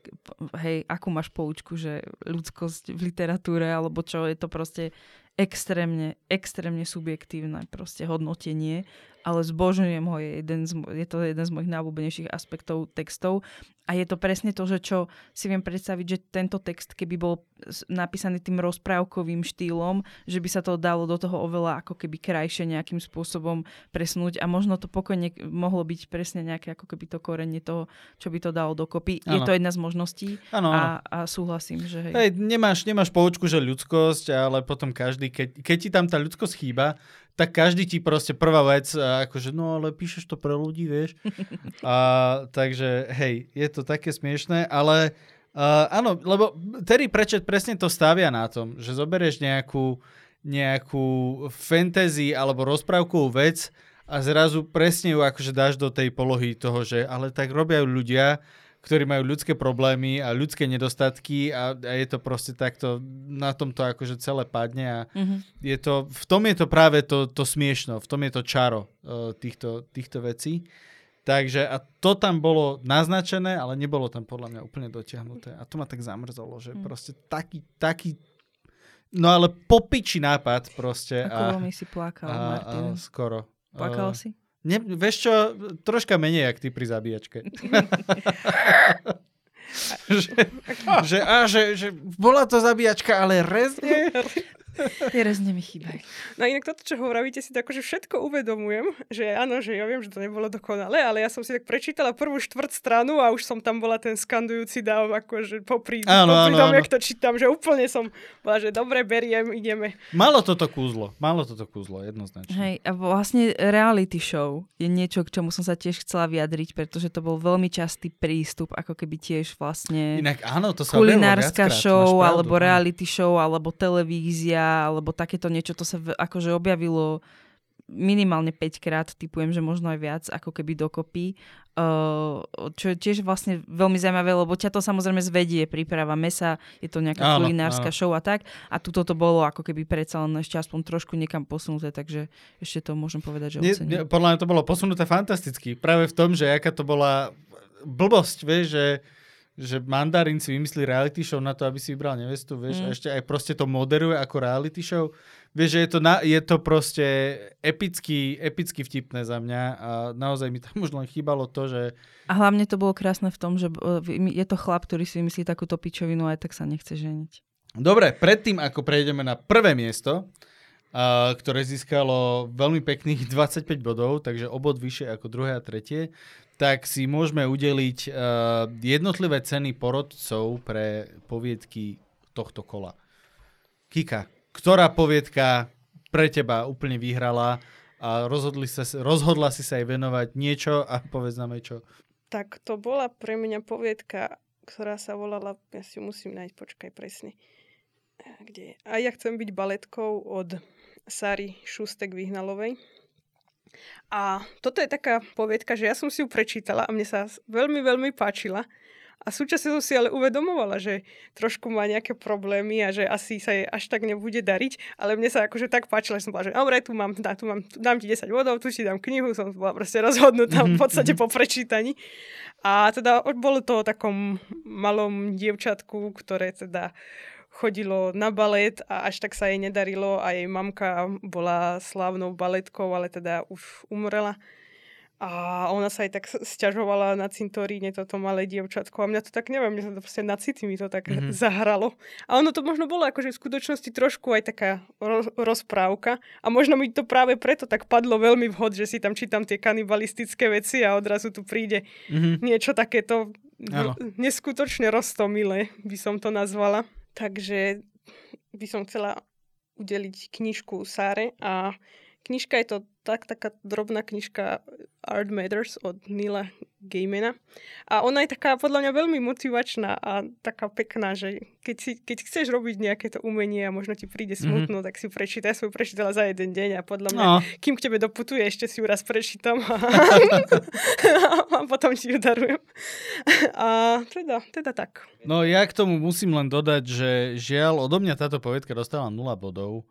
hej, akú máš poučku, že ľudskosť v literatúre, alebo čo, je to proste extrémne, extrémne subjektívne proste hodnotenie ale zbožňujem ho, je, jeden z, je to jeden z mojich najobľúbenejších aspektov textov. A je to presne to, že čo si viem predstaviť, že tento text, keby bol napísaný tým rozprávkovým štýlom, že by sa to dalo do toho oveľa ako keby krajšie nejakým spôsobom presnúť a možno to pokojne mohlo byť presne nejaké ako keby to korenie toho, čo by to dalo dokopy. Ano. Je to jedna z možností ano, a, a súhlasím, že hej. hej nemáš, nemáš poučku, že ľudskosť, ale potom každý, keď, keď ti tam tá ľudskosť chýba, tak každý ti proste prvá vec, akože no ale píšeš to pre ľudí, vieš. <laughs> A, takže hej, je to také smiešné, ale uh, áno, lebo Terry Pratchett presne to stavia na tom, že zoberieš nejakú, nejakú fantasy alebo rozprávkovú vec a zrazu presne ju akože dáš do tej polohy toho, že ale tak robia ľudia, ktorí majú ľudské problémy a ľudské nedostatky a, a je to proste takto, na tom to akože celé padne a mm-hmm. je to, v tom je to práve to, to smiešno, v tom je to čaro uh, týchto, týchto vecí. Takže a to tam bolo naznačené, ale nebolo tam podľa mňa úplne dotiahnuté. A to ma tak zamrzalo, že mm. proste taký, taký No ale popiči nápad proste. Ako a, veľmi si plakal, a, a, Martin. skoro. Plakal A, si? Ne, vieš čo, troška menej, jak ty pri zabíjačke. <laughs> <laughs> že, že, a, že, že bola to zabíjačka, ale rezne. <laughs> Tie rezne mi chýbajú. No inak toto, čo hovoríte, si to akože všetko uvedomujem, že áno, že ja viem, že to nebolo dokonalé, ale ja som si tak prečítala prvú štvrt stranu a už som tam bola ten skandujúci dáv, akože popri, Áno, popri áno, tom, áno. jak to čítam, že úplne som bola, že dobre, beriem, ideme. Malo toto kúzlo, malo toto kúzlo, jednoznačne. Hej, a vlastne reality show je niečo, k čomu som sa tiež chcela vyjadriť, pretože to bol veľmi častý prístup, ako keby tiež vlastne Inak áno, to sa kulinárska viackrát, show, alebo reality show, alebo televízia, alebo takéto niečo, to sa v, akože objavilo minimálne 5 krát, typujem, že možno aj viac, ako keby dokopy. Uh, čo je tiež vlastne veľmi zaujímavé, lebo ťa to samozrejme zvedie, príprava mesa, je to nejaká Áno, kulinárska áno. show a tak. A tuto to bolo ako keby predsa len ešte aspoň trošku niekam posunuté, takže ešte to môžem povedať, že ocením. podľa mňa to bolo posunuté fantasticky. Práve v tom, že aká to bola blbosť, vieš, že, že mandarín si vymyslí reality show na to, aby si vybral nevestu, vieš, Mm. a ešte aj proste to moderuje ako reality show. Vieš, že je to, na, je to proste epicky, epicky vtipné za mňa a naozaj mi tam <laughs> už len chýbalo to, že A hlavne to bolo krásne v tom, že uh, je to chlap, ktorý si myslí takúto pičovinu a aj tak sa nechce ženiť. Dobre, predtým ako prejdeme na prvé miesto, a, ktoré získalo veľmi pekných <laughs> 25 bodov, takže obod vyššie ako druhé a tretie, tak si môžeme udeliť uh, jednotlivé ceny porodcov pre poviedky tohto kola. Kika, ktorá poviedka pre teba úplne vyhrala a rozhodli sa, rozhodla si sa jej venovať niečo a povedz nám aj čo. Tak to bola pre mňa poviedka, ktorá sa volala, ja si musím nájsť, počkaj presne. Kde je? A ja chcem byť baletkou od Sary Šustek Vyhnalovej. A toto je taká poviedka, že ja som si ju prečítala a mne sa veľmi, veľmi páčila. A súčasne som si ale uvedomovala, že trošku má nejaké problémy a že asi sa jej až tak nebude dariť, ale mne sa akože tak páčilo, že som bola, že dobre, tu mám, dá, tu mám, tu dám ti 10 bodov, tu si dám knihu, som bola proste rozhodnutá v podstate po prečítaní. A teda bolo to o takom malom dievčatku, ktoré teda chodilo na balet a až tak sa jej nedarilo a jej mamka bola slávnou baletkou, ale teda už umrela. A ona sa aj tak sťažovala na cintoríne toto malé dievčatko a mňa to tak, neviem, mňa to proste na city mi to tak Mhm. mm-hmm. zahralo. A ono to možno bolo akože v skutočnosti trošku aj taká ro- rozprávka a možno mi to práve preto tak padlo veľmi vhod, že si tam čítam tie kanibalistické veci a odrazu tu príde Mhm. niečo takéto Áno. r- neskutočne roztomilé, by som to nazvala. Takže by som chcela udeliť knižku Sáre a knižka je to tak, taká drobná knižka Art Matters od Nila Gaimana. A ona je taká podľa mňa veľmi motivačná a taká pekná, že keď, si, keď chceš robiť nejaké to umenie a možno ti príde smutno, mm-hmm. tak si prečítaj. Ja som ju prečítala za jeden deň a podľa mňa, No, kým k tebe doputuje, ešte si ju raz prečítam a, <laughs> <laughs> a potom ti ju darujem. A teda, teda tak. No ja k tomu musím len dodať, že žiaľ, odo mňa táto povedka dostala 0 bodov.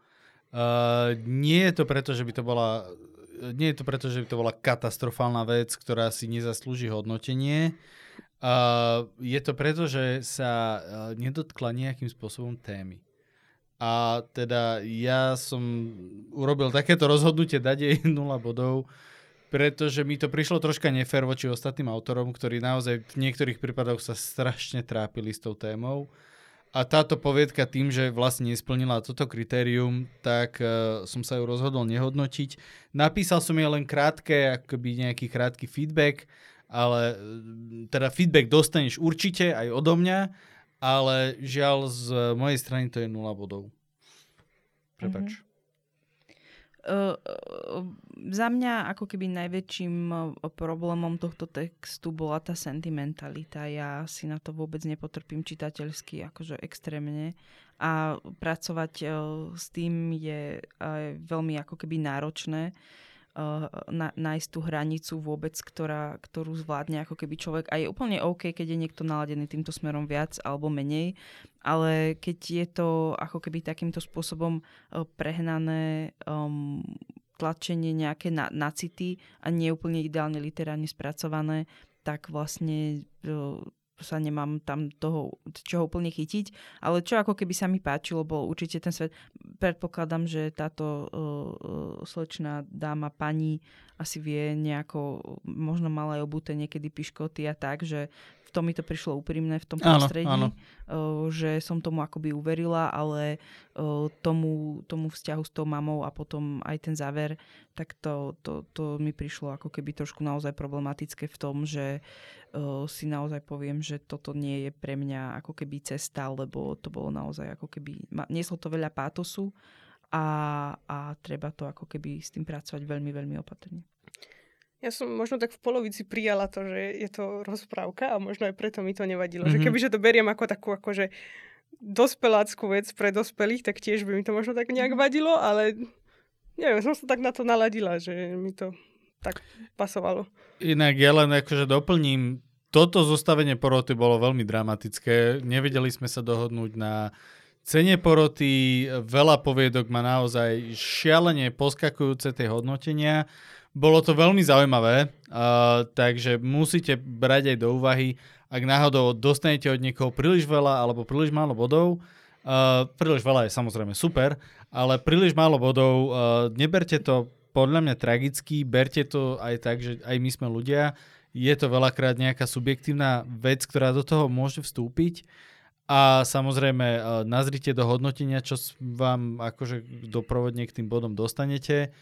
Uh, nie je to preto, že by to bola nie je to preto, že by to bola katastrofálna vec, ktorá si nezaslúži hodnotenie. Uh, je to preto, že sa uh, nedotkla nejakým spôsobom témy. A teda ja som urobil takéto rozhodnutie dať jej <laughs> 0 bodov, pretože mi to prišlo troška nefér voči ostatným autorom, ktorí naozaj v niektorých prípadoch sa strašne trápili s tou témou. A táto poviedka tým, že vlastne nesplnila toto kritérium, tak uh, som sa ju rozhodol nehodnotiť. Napísal som jej len krátke, akoby nejaký krátky feedback, ale e, teda feedback dostaneš určite aj odo mňa, ale žiaľ z mojej strany to je 0 bodov. Prepač. Uh, uh, za mňa ako keby najväčším problémom tohto textu bola tá sentimentalita. Ja si na to vôbec nepotrpím čitateľsky, akože extrémne. A pracovať uh, s tým je uh, veľmi ako keby náročné uh, na, nájsť tú hranicu vôbec, ktorá, ktorú zvládne ako keby človek. A je úplne OK, keď je niekto naladený týmto smerom viac alebo menej, ale keď je to ako keby takýmto spôsobom uh, prehnané um, tlačenie nejaké na, na city a nie úplne ideálne literárne spracované, tak vlastne uh, sa nemám tam toho, čoho úplne chytiť, ale čo ako keby sa mi páčilo, bol určite ten svet. Predpokladám, že táto uh, slečná dáma, pani asi vie nejako, možno mala aj niekedy piškoty a tak, že v tom mi to prišlo úprimné v tom prostredí, áno, áno. že som tomu akoby uverila, ale tomu, tomu vzťahu s tou mamou a potom aj ten záver, tak to, to, to mi prišlo ako keby trošku naozaj problematické v tom, že si naozaj poviem, že toto nie je pre mňa ako keby cesta, lebo to bolo naozaj ako keby, nieslo to veľa pátosu a, a treba to ako keby s tým pracovať veľmi, veľmi opatrne. Ja som možno tak v polovici prijala to, že je to rozprávka a možno aj preto mi to nevadilo. Mm-hmm. Že kebyže to beriem ako takú akože dospeláckú vec pre dospelých, tak tiež by mi to možno tak nejak mhm. vadilo, ale neviem, som sa tak na to naladila, že mi to tak pasovalo. Inak ja len akože doplním, toto zostavenie poroty bolo veľmi dramatické. Nevedeli sme sa dohodnúť na cene poroty, veľa poviedok má naozaj šialene poskakujúce tie hodnotenia. Bolo to veľmi zaujímavé, uh, takže musíte brať aj do úvahy, ak náhodou dostanete od niekoho príliš veľa alebo príliš málo bodov, uh, príliš veľa je samozrejme super, ale príliš málo bodov, uh, neberte to podľa mňa tragicky, berte to aj tak, že aj my sme ľudia, je to veľakrát nejaká subjektívna vec, ktorá do toho môže vstúpiť a samozrejme nazrite do hodnotenia, čo vám akože doprovodne k tým bodom dostanete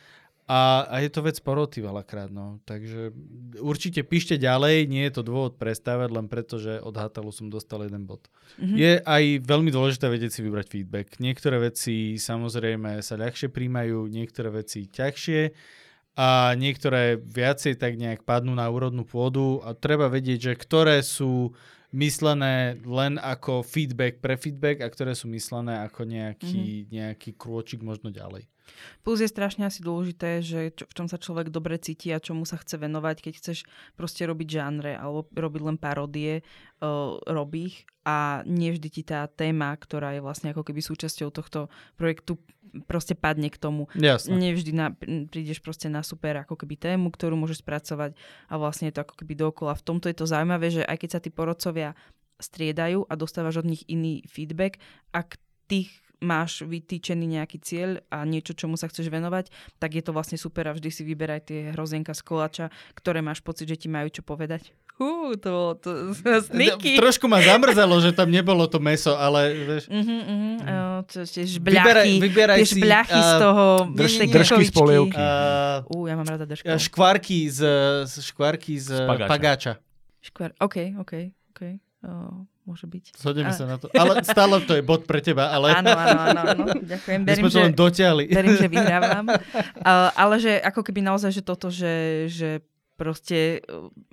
a, a je to vec poroty veľakrát, no. Takže určite píšte ďalej, nie je to dôvod prestávať, len preto, že od Hatalu som dostal jeden bod. Mm-hmm. Je aj veľmi dôležité vedieť si vybrať feedback. Niektoré veci samozrejme sa ľahšie príjmajú, niektoré veci ťažšie a niektoré viacej tak nejak padnú na úrodnú pôdu a treba vedieť, že ktoré sú myslené len ako feedback pre feedback a ktoré sú myslené ako nejaký, mm-hmm. nejaký krôčik možno ďalej. Plus je strašne asi dôležité, že čo, v čom sa človek dobre cíti a čomu sa chce venovať, keď chceš proste robiť žánre alebo robiť len paródie, uh, robí ich a nevždy ti tá téma, ktorá je vlastne ako keby súčasťou tohto projektu proste padne k tomu. Jasne. Nevždy na, prídeš proste na super ako keby tému, ktorú môžeš spracovať a vlastne je to ako keby dokola. V tomto je to zaujímavé, že aj keď sa tí porodcovia striedajú a dostávaš od nich iný feedback, ak tých máš vytýčený nejaký cieľ a niečo, čomu sa chceš venovať, tak je to vlastne super a vždy si vyberaj tie hrozienka z koláča, ktoré máš pocit, že ti majú čo povedať. Hú, to, to, <laughs> sneaky. Trošku ma zamrzalo, že tam nebolo to meso, ale vieš... Uh-huh, uh-huh. Uh, čo, tie žbľachy, vyberaj, vyberaj tie žbľachy si, z toho... Drž, držky z polievky. Uh, uh, ja mám rada držky. Škvarky z, škvarky z, z pagáča. pagáča. Škvar, OK, OK, OK. Uh, môže byť. Zhodneme a... sa na to. Ale stále to je bod pre teba. Ale... Áno, áno, áno, áno. Ďakujem. Verím, sme to len dotiahli. Verím, že vyhrávam. Ale že ako keby naozaj, že toto, že, že proste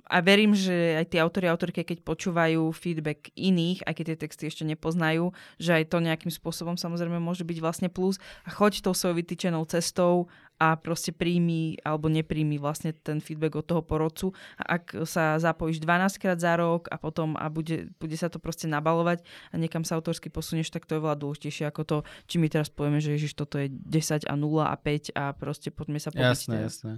a verím, že aj tí autori a autorky, keď počúvajú feedback iných, aj keď tie texty ešte nepoznajú, že aj to nejakým spôsobom samozrejme môže byť vlastne plus a choď tou svojou vytýčenou cestou a proste príjmi alebo nepríjmi vlastne ten feedback od toho porodcu. A ak sa zapojíš 12 krát za rok a potom a bude, bude sa to proste nabalovať a niekam sa autorsky posunieš, tak to je veľa dôležitejšie ako to, či my teraz povieme, že ježiš, toto je 10 a 0 a 5 a proste poďme sa pobiť. Jasné, jasné.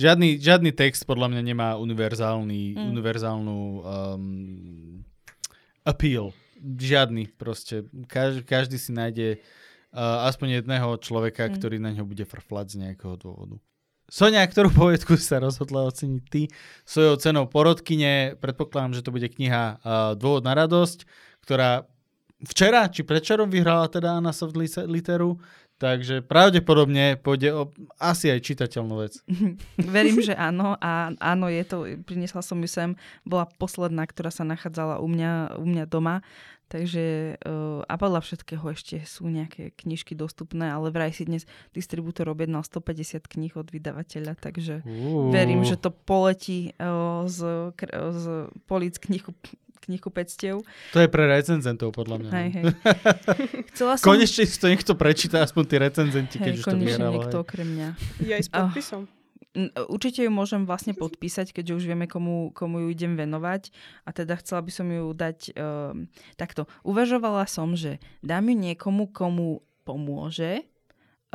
Žiadny, žiadny text podľa mňa nemá univerzálny, mm. univerzálnu um, appeal. Žiadny proste. Každý, každý si nájde uh, aspoň jedného človeka, mm. ktorý na ňo bude frflať z nejakého dôvodu. Sonia, ktorú poviedku sa rozhodla oceniť ty svojou cenou porodkyne? Predpokladám, že to bude kniha uh, Dôvod na radosť, ktorá včera či predčerom vyhrala teda na soft literu, takže pravdepodobne pôjde o asi aj čitateľnú vec. <laughs> Verím, že áno a áno, je to, priniesla som ju sem, bola posledná, ktorá sa nachádzala u mňa, u mňa doma, Takže uh, a podľa všetkého ešte sú nejaké knižky dostupné, ale vraj si dnes distribútor objednal 150 kníh od vydavateľa, takže uh. verím, že to poletí uh, z, z polic knihu knihu pectiev. To je pre recenzentov, podľa mňa. Hej, no. hej. <laughs> Chcela som... Konečne si to niekto prečíta, aspoň tí recenzenti, keď hej, už to vyhralo. niekto okrem mňa. Ja aj s podpisom. Oh. Určite ju môžem vlastne podpísať, keďže už vieme, komu, komu ju idem venovať. A teda chcela by som ju dať um, takto. Uvažovala som, že dám ju niekomu, komu pomôže,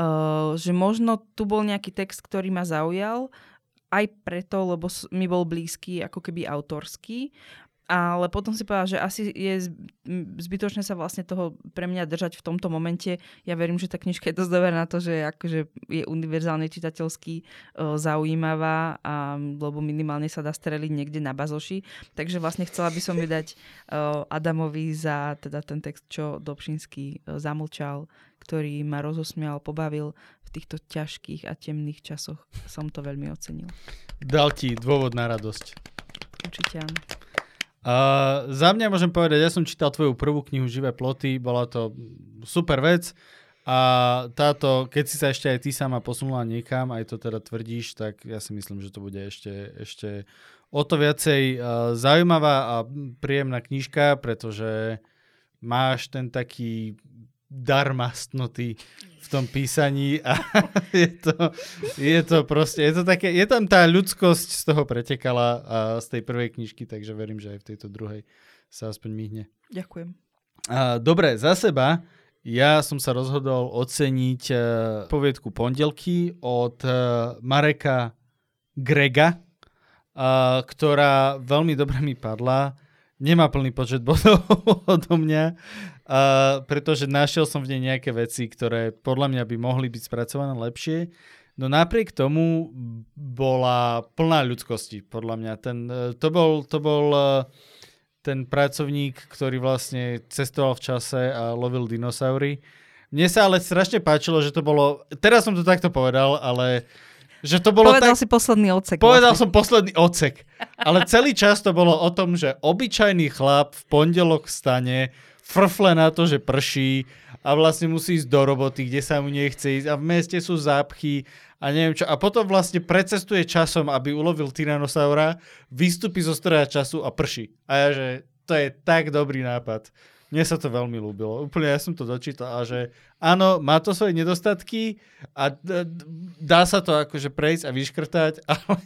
uh, že možno tu bol nejaký text, ktorý ma zaujal, aj preto, lebo mi bol blízky ako keby autorský ale potom si povedala, že asi je zbytočné sa vlastne toho pre mňa držať v tomto momente. Ja verím, že tá knižka je dosť dobrá na to, že akože je univerzálne čitateľsky zaujímavá, a, lebo minimálne sa dá streliť niekde na bazoši. Takže vlastne chcela by som vydať Adamovi za teda ten text, čo Dobšinský zamlčal, ktorý ma rozosmial, pobavil v týchto ťažkých a temných časoch. Som to veľmi ocenil. Dal ti dôvod na radosť. Určite áno. Uh, za mňa môžem povedať, ja som čítal tvoju prvú knihu Živé ploty, bola to super vec. A táto, keď si sa ešte aj ty sama posunula niekam, aj to teda tvrdíš, tak ja si myslím, že to bude ešte, ešte o to viacej uh, zaujímavá a príjemná knižka, pretože máš ten taký dar mastnoty v tom písaní a <laughs> je to, je to proste, je to také, je tam tá ľudskosť z toho pretekala a z tej prvej knižky, takže verím, že aj v tejto druhej sa aspoň myhne. Ďakujem. A, dobre, za seba ja som sa rozhodol oceniť uh, poviedku Pondelky od uh, Mareka Grega, uh, ktorá veľmi dobre mi padla nemá plný počet bodov <laughs> odo mňa, uh, pretože našiel som v nej nejaké veci, ktoré podľa mňa by mohli byť spracované lepšie. No napriek tomu bola plná ľudskosti, podľa mňa. Ten, uh, to bol, to bol uh, ten pracovník, ktorý vlastne cestoval v čase a lovil dinosaury. Mne sa ale strašne páčilo, že to bolo... Teraz som to takto povedal, ale že to bolo Povedal tak... si posledný odsek. Povedal vlastne. som posledný odsek. Ale celý čas to bolo o tom, že obyčajný chlap v pondelok stane, frfle na to, že prší a vlastne musí ísť do roboty, kde sa mu nechce ísť a v meste sú zápchy a neviem čo. A potom vlastne precestuje časom, aby ulovil Tyrannosaura, vystúpi zo stroja času a prší. A ja, že to je tak dobrý nápad. Mne sa to veľmi ľúbilo. Úplne ja som to dočítal a že áno, má to svoje nedostatky a dá sa to akože prejsť a vyškrtať, <laughs> ale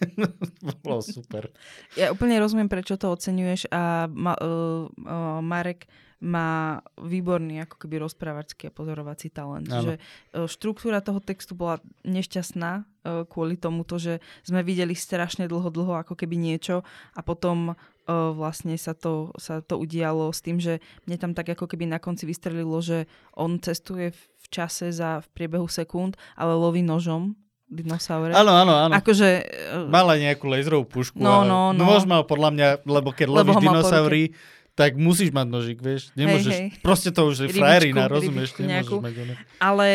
bolo super. Ja úplne rozumiem, prečo to oceňuješ a uh, uh, Marek má výborný ako keby rozprávačský a pozorovací talent. Že uh, štruktúra toho textu bola nešťastná uh, kvôli tomuto, že sme videli strašne dlho, dlho ako keby niečo a potom vlastne sa to, sa to udialo s tým, že mne tam tak ako keby na konci vystrelilo, že on cestuje v čase za v priebehu sekúnd, ale loví nožom dinosaure. Áno, áno, áno. Akože... Mala nejakú laserovú pušku. No, no, no. Nôž mal podľa mňa, lebo keď lebo lovíš dinosaury, tak musíš mať nožik, vieš. Nemôžeš, hej, hej. proste to už je frajerina, rozumieš, nemôžeš mať ono. Ale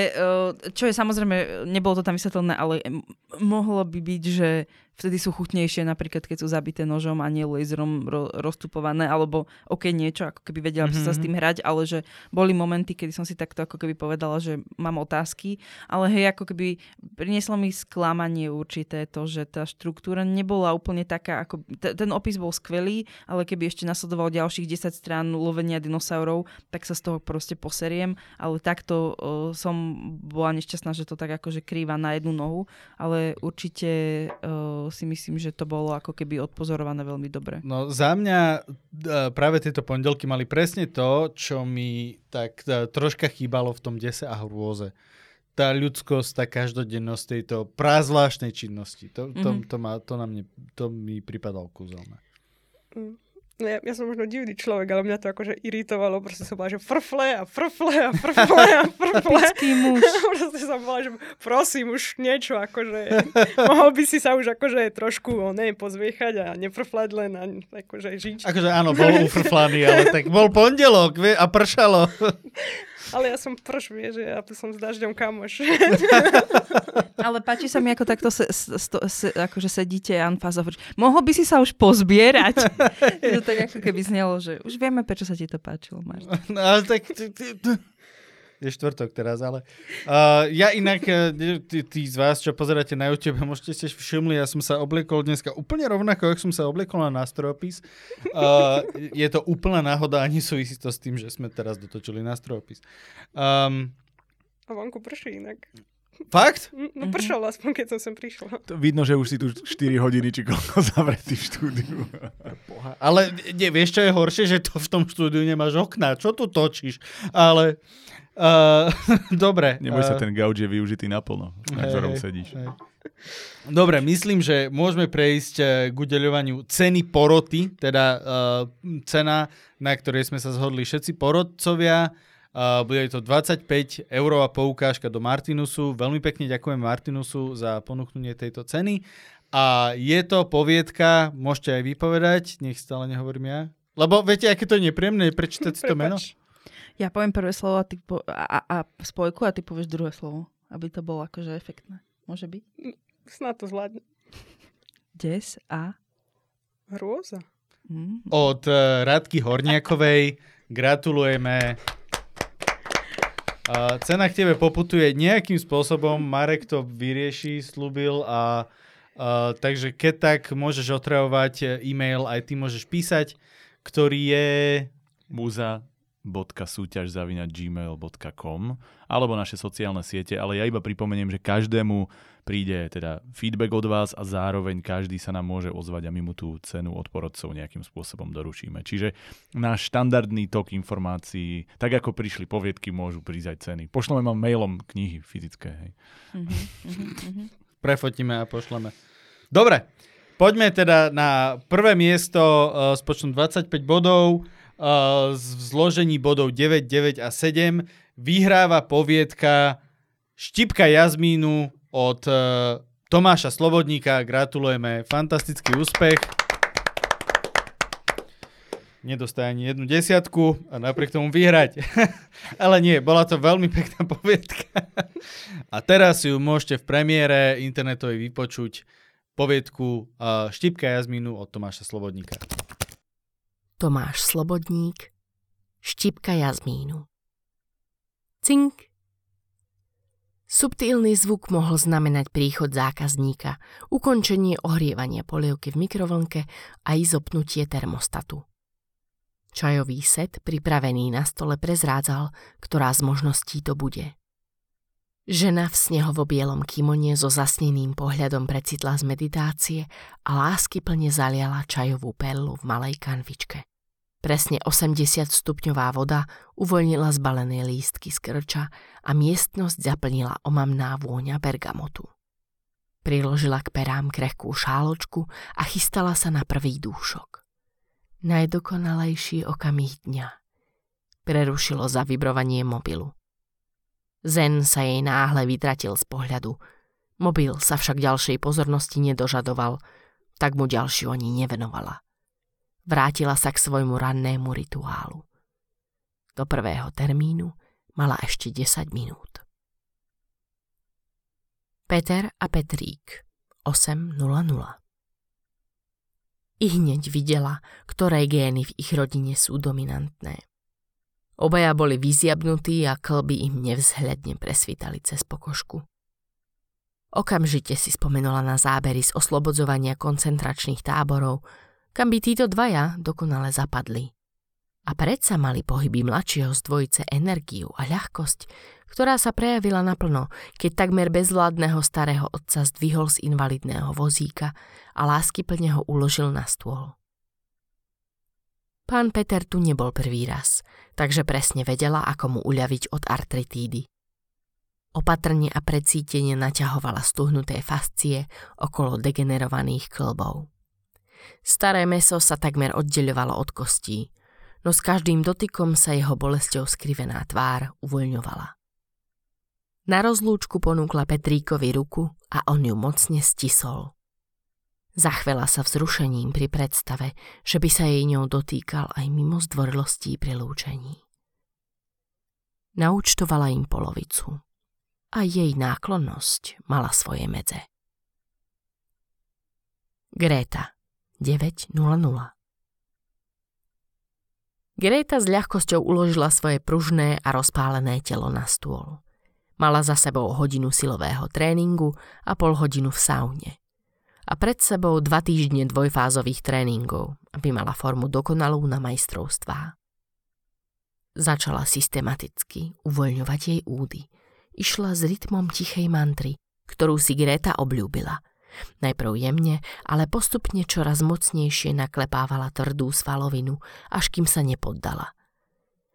čo je samozrejme, nebolo to tam vysvetlené, ale mohlo by byť, že vtedy sú chutnejšie, napríklad keď sú zabité nožom a nie laserom ro- roztupované, alebo ok, niečo, ako keby vedela mm-hmm. sa s mhm. tým hrať, ale že boli momenty, kedy som si takto ako keby povedala, že mám otázky, ale hej, ako keby prinieslo mi sklamanie určité to, že tá štruktúra nebola úplne taká, ako t- ten opis bol skvelý, ale keby ešte nasledoval ďalších 10 strán lovenia dinosaurov, tak sa z toho proste poseriem, ale takto uh, som bola nešťastná, že to tak akože krýva na jednu nohu, ale určite uh, si myslím, že to bolo ako keby odpozorované veľmi dobre. No za mňa e, práve tieto pondelky mali presne to, čo mi tak e, troška chýbalo v tom dese a hrôze. Tá ľudskosť, tá každodennosť tejto prázvláštnej činnosti. To, to, mm-hmm. to, ma, to, na mne, to mi pripadalo kúzelné. Mm. Ja, ja som možno divný človek, ale mňa to akože iritovalo. Proste som bola, že frfle a frfle a frfle a <laughs> frfle. Typický muž. <laughs> Proste som bola, že prosím už niečo, akože <laughs> mohol by si sa už akože trošku, o, neviem, pozviechať a nefrflať len a akože žiť. Akože áno, bol ufrflaný, ale tak bol pondelok vie, a pršalo. Ale ja som prš, vieš, ja som s dažďom kamoš. Ale páči sa mi, ako takto se, sto, se, akože sedíte a Anfázov. Mohol by si sa už pozbierať? Tak ako keby znelo, že už vieme, prečo sa ti to páčilo, Martin. <laughs> No, ale tak je štvrtok teraz, ale uh, ja inak, e, tí, tí z vás, čo pozeráte na YouTube, môžete ste všimli, ja som sa obliekol dneska úplne rovnako, ako som sa obliekol na nástrojopis. Uh, je to úplná náhoda, ani súvisí to s tým, že sme teraz dotočili nástrojopis. Um, a vonku prší inak. Fakt? No pršalo mm-hmm. aspoň, keď som sem prišla. To vidno, že už si tu 4 hodiny či koľko zavretý v štúdiu. Ale nie, vieš, čo je horšie, že to v tom štúdiu nemáš okná. Čo tu točíš? Ale Uh, <laughs> dobre. Neboj sa, uh, ten gauč je využitý naplno, na hej, ktorom sedíš. hej. Dobre, myslím, že môžeme prejsť eh, k udeľovaniu ceny poroty, teda uh, cena, na ktorej sme sa zhodli všetci porodcovia. Uh, bude to 25 eurová poukážka do Martinusu. Veľmi pekne ďakujem Martinusu za ponúknutie tejto ceny. A je to poviedka, môžete aj vypovedať, nech stále nehovorím ja. Lebo viete, aké to je nepríjemné prečítať si to <laughs> meno? Ja poviem prvé slovo a, ty po, a, a, a spojku a ty povieš druhé slovo, aby to bolo akože efektné. Môže byť? Snad to zvládne. Des a... Hrôza. Mm. Od uh, Radky Horniakovej gratulujeme. Uh, cena k tebe poputuje nejakým spôsobom, Marek to vyrieši, slúbil a uh, takže keď tak môžeš otravovať e-mail, aj ty môžeš písať, ktorý je muza.súťaž.gmail.com alebo naše sociálne siete, ale ja iba pripomeniem, že každému príde teda feedback od vás a zároveň každý sa nám môže ozvať a my mu tú cenu od porodcov nejakým spôsobom doručíme. Čiže náš štandardný tok informácií, tak ako prišli poviedky, môžu prísť aj ceny. Pošleme vám mailom knihy fyzické. Hej. Mm-hmm, mm-hmm. prefotíme a pošleme. Dobre, poďme teda na prvé miesto uh, s počtom 25 bodov, uh, z v zložení bodov 9, 9 a 7 vyhráva poviedka Štipka jazmínu od uh, Tomáša Slobodníka. Gratulujeme, fantastický úspech. Nedostane ani jednu desiatku a napriek tomu vyhrať. <laughs> Ale nie, bola to veľmi pekná poviedka. <laughs> A teraz ju môžete v premiére internetovej vypočuť poviedku uh, Štipka jazmínu od Tomáša Slobodníka. Tomáš Slobodník, štipka jazmínu. Cink. Subtílny zvuk mohol znamenať príchod zákazníka, ukončenie ohrievania polievky v mikrovlnke a izopnutie termostatu. Čajový set, pripravený na stole, prezrádzal, ktorá z možností to bude. Žena v snehovo-bielom kimone so zasneným pohľadom precitla z meditácie a lásky plne zaliala čajovú perlu v malej kanvičke. Presne 80 stupňová voda uvoľnila zbalené lístky z krča a miestnosť zaplnila omamná vôňa bergamotu. Priložila k perám krehkú šáločku a chystala sa na prvý dúšok. Najdokonalejší okamih dňa. Prerušilo zavibrovanie mobilu. Zen sa jej náhle vytratil z pohľadu. Mobil sa však ďalšej pozornosti nedožadoval, tak mu ďalšiu ani nevenovala. Vrátila sa k svojmu rannému rituálu. Do prvého termínu mala ešte 10 minút. Peter a Petrík 8.00 I hneď videla, ktoré gény v ich rodine sú dominantné. Obaja boli vyziabnutí a klby im nevzhľadne presvítali cez pokožku. Okamžite si spomenula na zábery z oslobodzovania koncentračných táborov, kam by títo dvaja dokonale zapadli. A predsa mali pohyby mladšieho z dvojice energiu a ľahkosť, ktorá sa prejavila naplno, keď takmer bezvládneho starého otca zdvihol z invalidného vozíka a láskyplne ho uložil na stôl. Pán Peter tu nebol prvý raz, takže presne vedela, ako mu uľaviť od artritídy. Opatrne a precítene naťahovala stuhnuté fascie okolo degenerovaných klbov. Staré meso sa takmer oddeľovalo od kostí, no s každým dotykom sa jeho bolesťou skrivená tvár uvoľňovala. Na rozlúčku ponúkla Petríkovi ruku a on ju mocne stisol. Zachvela sa vzrušením pri predstave, že by sa jej ňou dotýkal aj mimo zdvorilostí pri lúčení. Naučtovala im polovicu a jej náklonnosť mala svoje medze. Gréta 9.00 Greta s ľahkosťou uložila svoje pružné a rozpálené telo na stôl. Mala za sebou hodinu silového tréningu a pol hodinu v saune. A pred sebou dva týždne dvojfázových tréningov, aby mala formu dokonalú na majstrovstvá. Začala systematicky uvoľňovať jej údy. Išla s rytmom tichej mantry, ktorú si Greta obľúbila – Najprv jemne, ale postupne čoraz mocnejšie naklepávala tvrdú svalovinu, až kým sa nepoddala.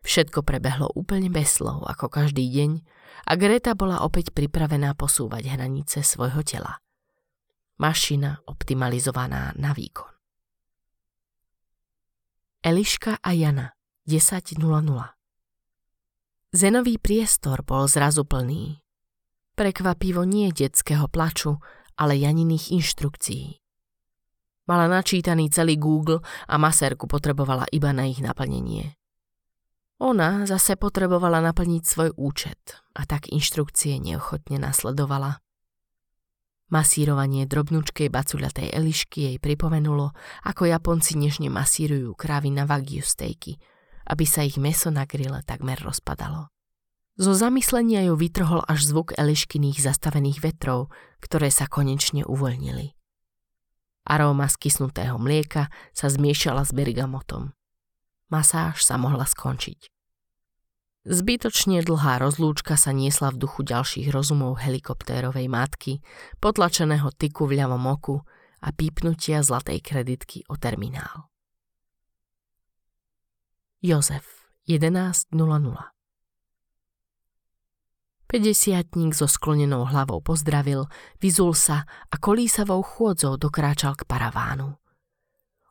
Všetko prebehlo úplne bez slov, ako každý deň, a Greta bola opäť pripravená posúvať hranice svojho tela. Mašina optimalizovaná na výkon. Eliška a Jana, 10.00 Zenový priestor bol zrazu plný. Prekvapivo nie detského plaču, ale Janiných inštrukcií. Mala načítaný celý Google a masérku potrebovala iba na ich naplnenie. Ona zase potrebovala naplniť svoj účet a tak inštrukcie neochotne nasledovala. Masírovanie drobnúčkej bacuľatej Elišky jej pripomenulo, ako Japonci nežne masírujú krávy na wagyu stejky, aby sa ich meso na grille takmer rozpadalo. Zo zamyslenia ju vytrhol až zvuk Eliškyných zastavených vetrov, ktoré sa konečne uvoľnili. Aróma skysnutého mlieka sa zmiešala s bergamotom. Masáž sa mohla skončiť. Zbytočne dlhá rozlúčka sa niesla v duchu ďalších rozumov helikoptérovej matky, potlačeného tyku v ľavom oku a pípnutia zlatej kreditky o terminál. Jozef, 11.00 Pedesiatník so sklonenou hlavou pozdravil, vyzul sa a kolísavou chôdzou dokráčal k paravánu.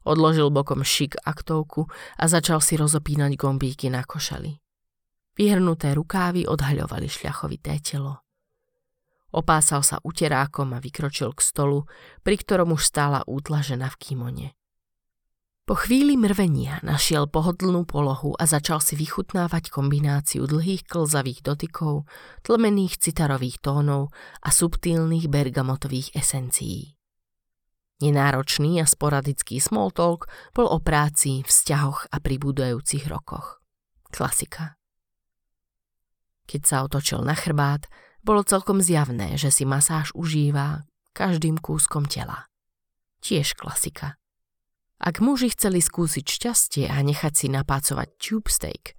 Odložil bokom šik aktovku a začal si rozopínať gombíky na košeli. Vyhrnuté rukávy odhaľovali šľachovité telo. Opásal sa uterákom a vykročil k stolu, pri ktorom už stála útla žena v kimone. Po chvíli mrvenia našiel pohodlnú polohu a začal si vychutnávať kombináciu dlhých klzavých dotykov, tlmených citarových tónov a subtilných bergamotových esencií. Nenáročný a sporadický small talk bol o práci, vzťahoch a pribúdajúcich rokoch. Klasika. Keď sa otočil na chrbát, bolo celkom zjavné, že si masáž užíva každým kúskom tela. Tiež klasika. Ak muži chceli skúsiť šťastie a nechať si napácovať tube steak,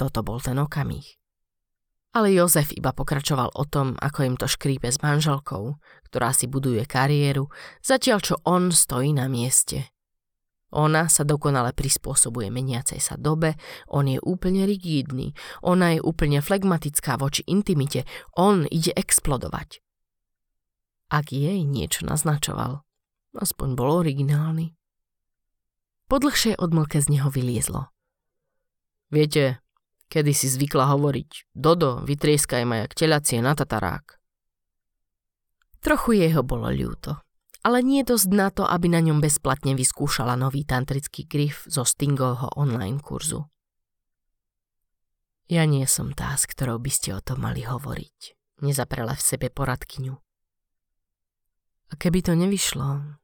toto bol ten okamih. Ale Jozef iba pokračoval o tom, ako im to škrípe s manželkou, ktorá si buduje kariéru, zatiaľ čo on stojí na mieste. Ona sa dokonale prispôsobuje meniacej sa dobe, on je úplne rigídny, ona je úplne flegmatická voči intimite, on ide explodovať. Ak jej niečo naznačoval, aspoň bol originálny. Po dlhšej odmlke z neho vyliezlo. Viete, kedy si zvykla hovoriť, Dodo, vytrieskaj ma jak telacie na tatarák. Trochu jeho bolo ľúto ale nie dosť na to, aby na ňom bezplatne vyskúšala nový tantrický grif zo Stingovho online kurzu. Ja nie som tá, s ktorou by ste o tom mali hovoriť. Nezaprela v sebe poradkyňu. A keby to nevyšlo,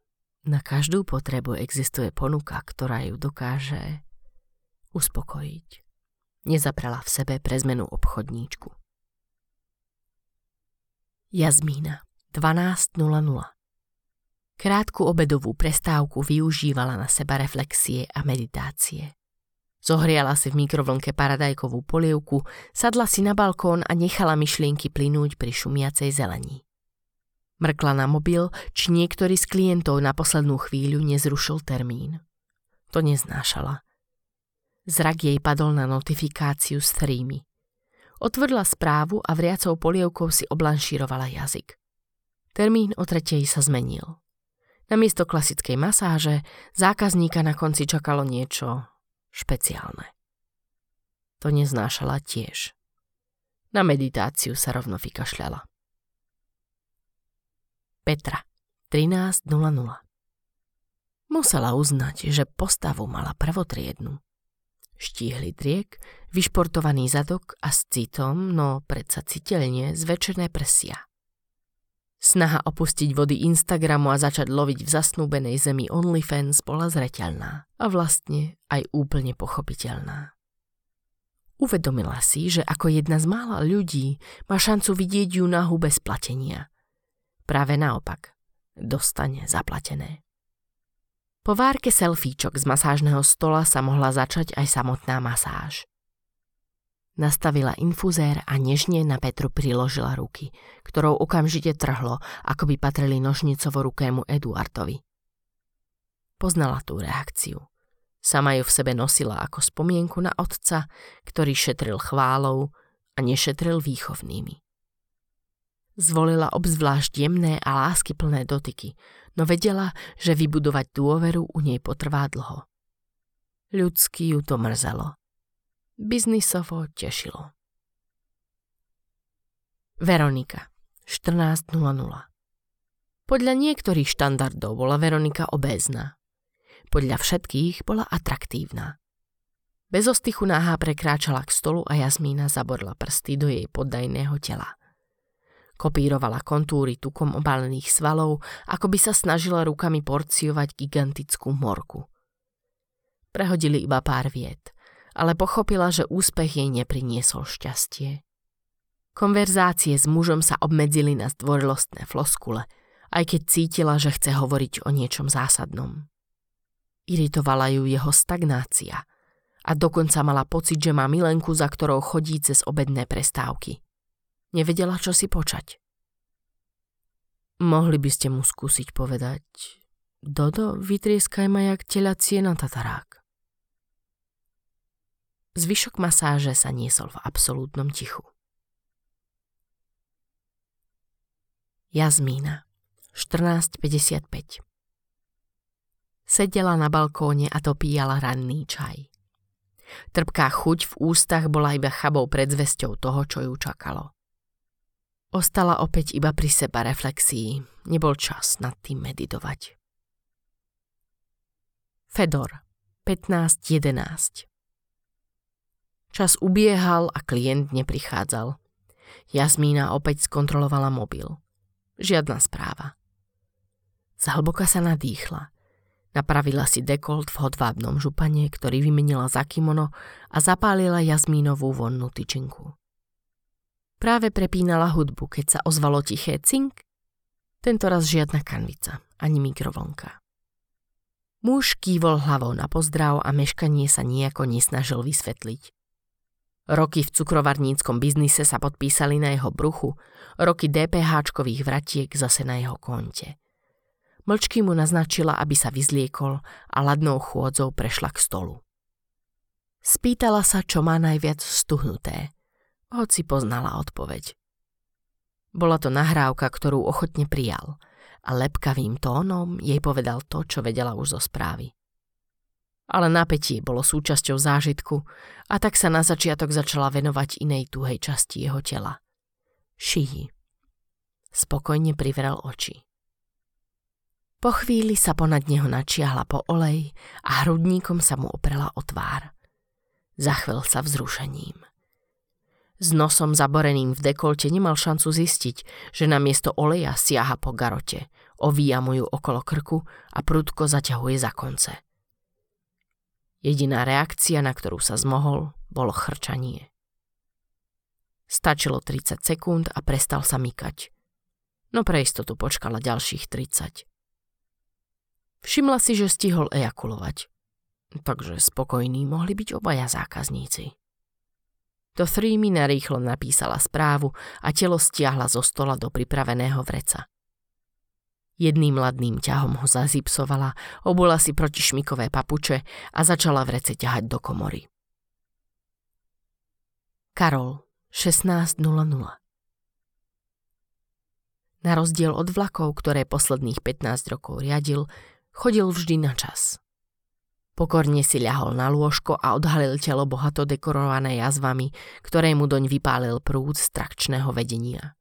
na každú potrebu existuje ponuka, ktorá ju dokáže uspokojiť. Nezaprela v sebe pre zmenu obchodníčku. Jazmína, 12.00 Krátku obedovú prestávku využívala na seba reflexie a meditácie. Zohriala si v mikrovlnke paradajkovú polievku, sadla si na balkón a nechala myšlienky plynúť pri šumiacej zelení. Mrkla na mobil, či niektorý z klientov na poslednú chvíľu nezrušil termín. To neznášala. Zrak jej padol na notifikáciu z trímy. Otvorila správu a vriacou polievkou si oblanšírovala jazyk. Termín o tretej sa zmenil. Namiesto klasickej masáže zákazníka na konci čakalo niečo špeciálne. To neznášala tiež. Na meditáciu sa rovno vykašľala. Petra, 13.00 Musela uznať, že postavu mala prvotriednu. Štíhly driek, vyšportovaný zadok a s citom, no predsa citeľne, zvečerné prsia. Snaha opustiť vody Instagramu a začať loviť v zasnúbenej zemi OnlyFans bola zreteľná a vlastne aj úplne pochopiteľná. Uvedomila si, že ako jedna z mála ľudí má šancu vidieť ju nahu bez platenia. Práve naopak, dostane zaplatené. Po várke selfiečok z masážneho stola sa mohla začať aj samotná masáž. Nastavila infuzér a nežne na Petru priložila ruky, ktorou okamžite trhlo, ako by patrili nožnicovo rukému Eduardovi. Poznala tú reakciu. Sama ju v sebe nosila ako spomienku na otca, ktorý šetril chválou a nešetril výchovnými. Zvolila obzvlášť jemné a lásky plné dotyky, no vedela, že vybudovať dôveru u nej potrvá dlho. Ľudsky ju to mrzelo. Biznisovo tešilo. Veronika, 14.00 Podľa niektorých štandardov bola Veronika obézna. Podľa všetkých bola atraktívna. Bez ostychu náha prekráčala k stolu a Jasmína zaborla prsty do jej poddajného tela. Kopírovala kontúry tukom obalených svalov, ako by sa snažila rukami porciovať gigantickú morku. Prehodili iba pár viet, ale pochopila, že úspech jej nepriniesol šťastie. Konverzácie s mužom sa obmedzili na zdvorilostné floskule, aj keď cítila, že chce hovoriť o niečom zásadnom. Iritovala ju jeho stagnácia a dokonca mala pocit, že má milenku, za ktorou chodí cez obedné prestávky. Nevedela, čo si počať. Mohli by ste mu skúsiť povedať Dodo, vytrieskaj ma jak telacie na tatarák. Zvyšok masáže sa niesol v absolútnom tichu. Jazmína, 14.55 Sedela na balkóne a topíjala ranný čaj. Trpká chuť v ústach bola iba chabou predzvesťou toho, čo ju čakalo. Ostala opäť iba pri seba reflexii. Nebol čas nad tým meditovať. Fedor, 15.11 Čas ubiehal a klient neprichádzal. Jazmína opäť skontrolovala mobil. Žiadna správa. Zhlboka sa nadýchla. Napravila si dekolt v hodvábnom župane, ktorý vymenila za kimono a zapálila jazmínovú vonnú tyčinku. Práve prepínala hudbu, keď sa ozvalo tiché cink. Tento raz žiadna kanvica, ani mikrovlnka. Muž kývol hlavou na pozdrav a meškanie sa nejako nesnažil vysvetliť. Roky v cukrovarníckom biznise sa podpísali na jeho bruchu, roky DPHčkových vratiek zase na jeho konte. Mlčky mu naznačila, aby sa vyzliekol a ladnou chôdzou prešla k stolu. Spýtala sa, čo má najviac stuhnuté, hoci poznala odpoveď. Bola to nahrávka, ktorú ochotne prijal a lepkavým tónom jej povedal to, čo vedela už zo správy ale napätie bolo súčasťou zážitku a tak sa na začiatok začala venovať inej tuhej časti jeho tela. Šihi. Spokojne privrel oči. Po chvíli sa ponad neho načiahla po olej a hrudníkom sa mu oprela o tvár. Zachvel sa vzrušením. S nosom zaboreným v dekolte nemal šancu zistiť, že namiesto oleja siaha po garote, ovíja mu ju okolo krku a prudko zaťahuje za konce. Jediná reakcia, na ktorú sa zmohol, bolo chrčanie. Stačilo 30 sekúnd a prestal sa mykať. No pre istotu počkala ďalších 30. Všimla si, že stihol ejakulovať. Takže spokojní mohli byť obaja zákazníci. Mi narýchlo napísala správu a telo stiahla zo stola do pripraveného vreca. Jedným ladným ťahom ho zazipsovala, obula si protišmikové papuče a začala v rece ťahať do komory. Karol, 16.00 Na rozdiel od vlakov, ktoré posledných 15 rokov riadil, chodil vždy na čas. Pokorne si ľahol na lôžko a odhalil telo bohato dekorované jazvami, ktoré mu doň vypálil prúd z trakčného vedenia.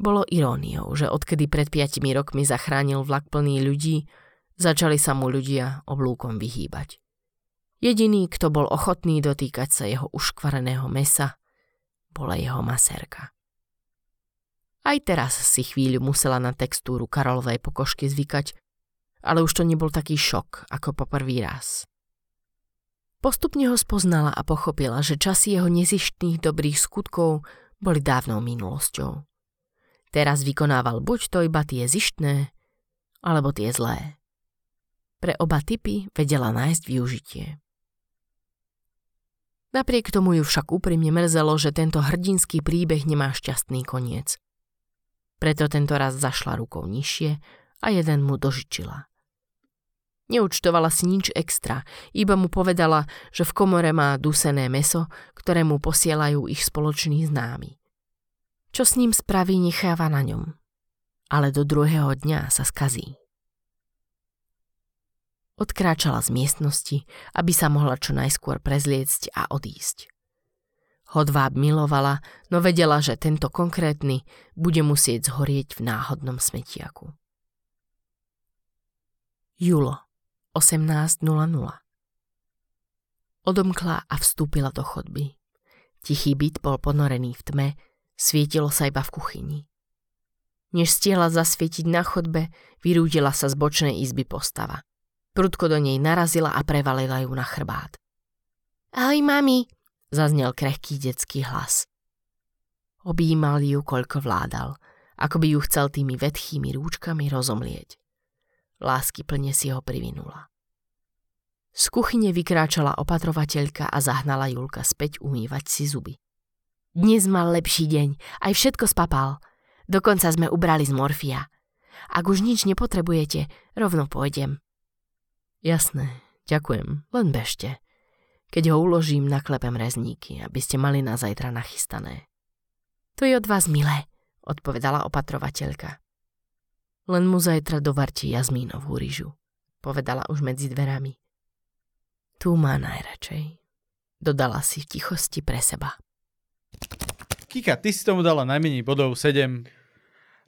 Bolo iróniou, že odkedy pred piatimi rokmi zachránil vlak plný ľudí, začali sa mu ľudia oblúkom vyhýbať. Jediný, kto bol ochotný dotýkať sa jeho uškvareného mesa, bola jeho masérka. Aj teraz si chvíľu musela na textúru Karolovej pokožky zvykať, ale už to nebol taký šok ako po prvý raz. Postupne ho spoznala a pochopila, že časy jeho nezištných dobrých skutkov boli dávnou minulosťou. Teraz vykonával buď to iba tie zištné, alebo tie zlé. Pre oba typy vedela nájsť využitie. Napriek tomu ju však úprimne mrzelo, že tento hrdinský príbeh nemá šťastný koniec. Preto tento raz zašla rukou nižšie a jeden mu dožičila. Neúčtovala si nič extra, iba mu povedala, že v komore má dusené meso, ktoré mu posielajú ich spoloční známi. Čo s ním spraví, necháva na ňom. Ale do druhého dňa sa skazí. Odkráčala z miestnosti, aby sa mohla čo najskôr prezliecť a odísť. Hodváb milovala, no vedela, že tento konkrétny bude musieť zhorieť v náhodnom smetiaku. Julo 18.00 Odomkla a vstúpila do chodby. Tichý byt bol ponorený v tme, svietilo sa iba v kuchyni. Než stiela zasvietiť na chodbe, vyrúdila sa z bočnej izby postava. Prudko do nej narazila a prevalila ju na chrbát. Ahoj, mami, zaznel krehký detský hlas. Objímal ju, koľko vládal, ako by ju chcel tými vetchými rúčkami rozomlieť. Lásky plne si ho privinula. Z kuchyne vykráčala opatrovateľka a zahnala Julka späť umývať si zuby. Dnes mal lepší deň, aj všetko spapal – Dokonca sme ubrali z morfia. Ak už nič nepotrebujete, rovno pôjdem. Jasné, ďakujem, len bežte. Keď ho uložím, naklepem rezníky, aby ste mali na zajtra nachystané. To je od vás milé, odpovedala opatrovateľka. Len mu zajtra dovarte jazmínovú ryžu, povedala už medzi dverami. Tu má najradšej, dodala si v tichosti pre seba. Kika, ty si tomu dala najmenej bodov, 7.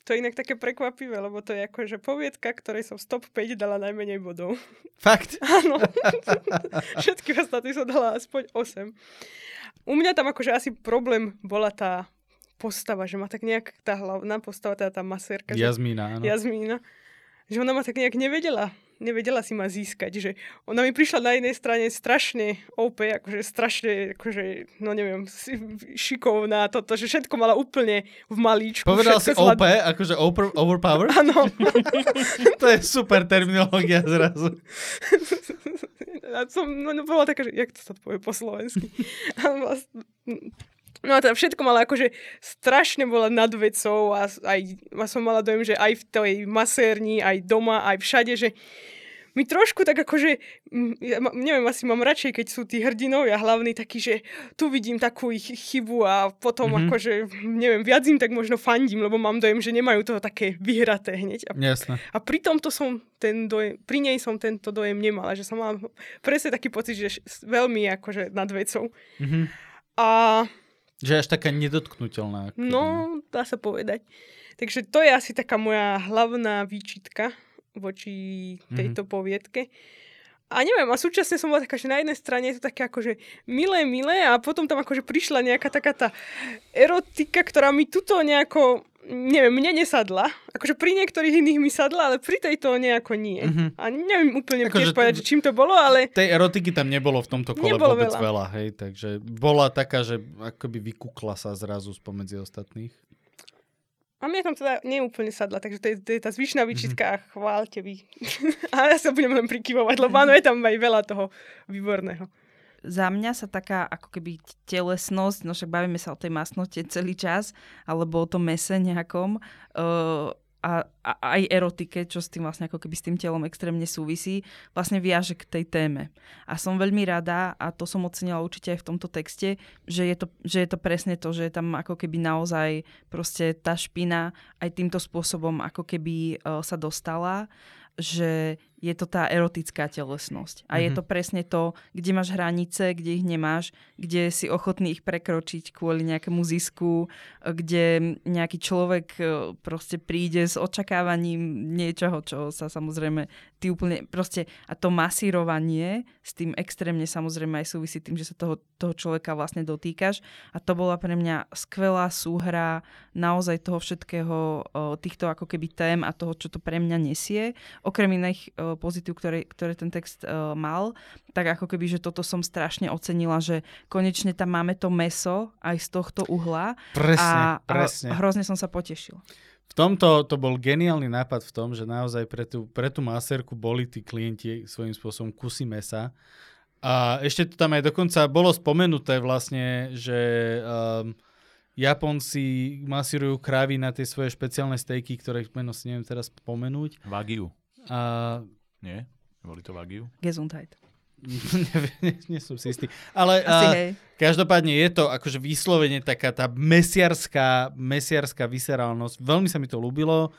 To je inak také prekvapivé, lebo to je ako, že poviedka, ktorej som z top 5 dala najmenej bodov. Fakt? <laughs> Áno. <laughs> Všetky ostatní som dala aspoň 8. U mňa tam akože asi problém bola tá postava, že ma tak nejak tá hlavná postava, teda tá masérka. Jazmína, áno. Jazmína. Že ona ma tak nejak nevedela nevedela si ma získať, že ona mi prišla na jednej strane strašne OP, akože strašne, akože, no neviem, šikovná, toto, že všetko mala úplne v malíčku. Povedal si slad... OP, akože over, overpower? Áno. <laughs> to je super terminológia zrazu. <laughs> A som, no, no bola taká, že jak to sa povie po slovensky. <laughs> No a teda všetko mala akože strašne bola nad vecou a aj a som mala dojem, že aj v tej masérni, aj doma, aj všade, že mi trošku tak akože, ja neviem, asi mám radšej, keď sú tí hrdinovia hlavní takí, že tu vidím takú ich chybu a potom mm-hmm. akože, neviem, viac im tak možno fandím, lebo mám dojem, že nemajú toho také vyhraté hneď. A, Jasne. a pri tomto som ten dojem, pri nej som tento dojem nemala, že som mala presne taký pocit, že veľmi akože nad vecou. Mm-hmm. A že až taká nedotknutelná. No, dá sa povedať. Takže to je asi taká moja hlavná výčitka voči tejto mm-hmm. poviedke. A neviem, a súčasne som bola taká, že na jednej strane je to také akože milé, milé a potom tam akože prišla nejaká taká tá erotika, ktorá mi tuto nejako neviem, mne nesadla. Akože pri niektorých iných mi sadla, ale pri tejto nejako nie. Mm-hmm. A neviem úplne ako tiež povedať, čím to bolo, ale... Tej erotiky tam nebolo v tomto kole nebolo vôbec veľa. veľa, hej, takže bola taká, že akoby vykukla sa zrazu spomedzi ostatných. A mne tam teda neúplne sadla, takže to je, to je tá zvyšná výčitka mm-hmm. a chválte vy. <laughs> a ja sa budem len prikyvovať, lebo áno, je tam aj veľa toho výborného za mňa sa taká ako keby telesnosť, no však bavíme sa o tej masnote celý čas, alebo o tom mese nejakom, uh, a, a aj erotike, čo s tým vlastne ako keby s tým telom extrémne súvisí, vlastne viaže k tej téme. A som veľmi rada, a to som ocenila určite aj v tomto texte, že je to, že je to presne to, že je tam ako keby naozaj proste tá špina aj týmto spôsobom ako keby uh, sa dostala, že je to tá erotická telesnosť. A mm-hmm. je mhm. to presne to, kde máš hranice, kde ich nemáš, kde si ochotný ich prekročiť kvôli nejakému zisku, kde nejaký človek e, proste príde s očakávaním niečoho, čo sa samozrejme ty úplne proste a to masírovanie s tým extrémne samozrejme aj súvisí tým, že sa toho, toho človeka vlastne dotýkaš a to bola pre mňa skvelá súhra naozaj toho všetkého, týchto ako keby tém a toho, čo to pre mňa nesie. Okrem iných pozitív, ktoré, ktoré ten text uh, mal, tak ako keby, že toto som strašne ocenila, že konečne tam máme to meso aj z tohto uhla presne, a, presne. a hrozne som sa potešila. V tomto to bol geniálny nápad v tom, že naozaj pre tú, pre tú maserku boli tí klienti svojím spôsobom kusy mesa. A ešte to tam aj dokonca bolo spomenuté vlastne, že um, Japonci masírujú krávy na tie svoje špeciálne stejky, ktoré meno si neviem teraz spomenúť. Wagyu. A nie? Boli to Wagyu? Gesundheit. <laughs> Nie, nie som si istý. Ale Asi a, hej. každopádne je to akože vyslovene taká tá mesiarská, mesiarská vyserálnosť. Veľmi sa mi to ľúbilo.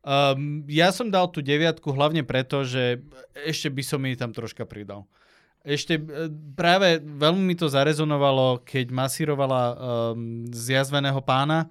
Um, ja som dal tú deviatku hlavne preto, že ešte by som jej tam troška pridal. Ešte e, práve veľmi mi to zarezonovalo, keď masírovala um, zjazveného pána,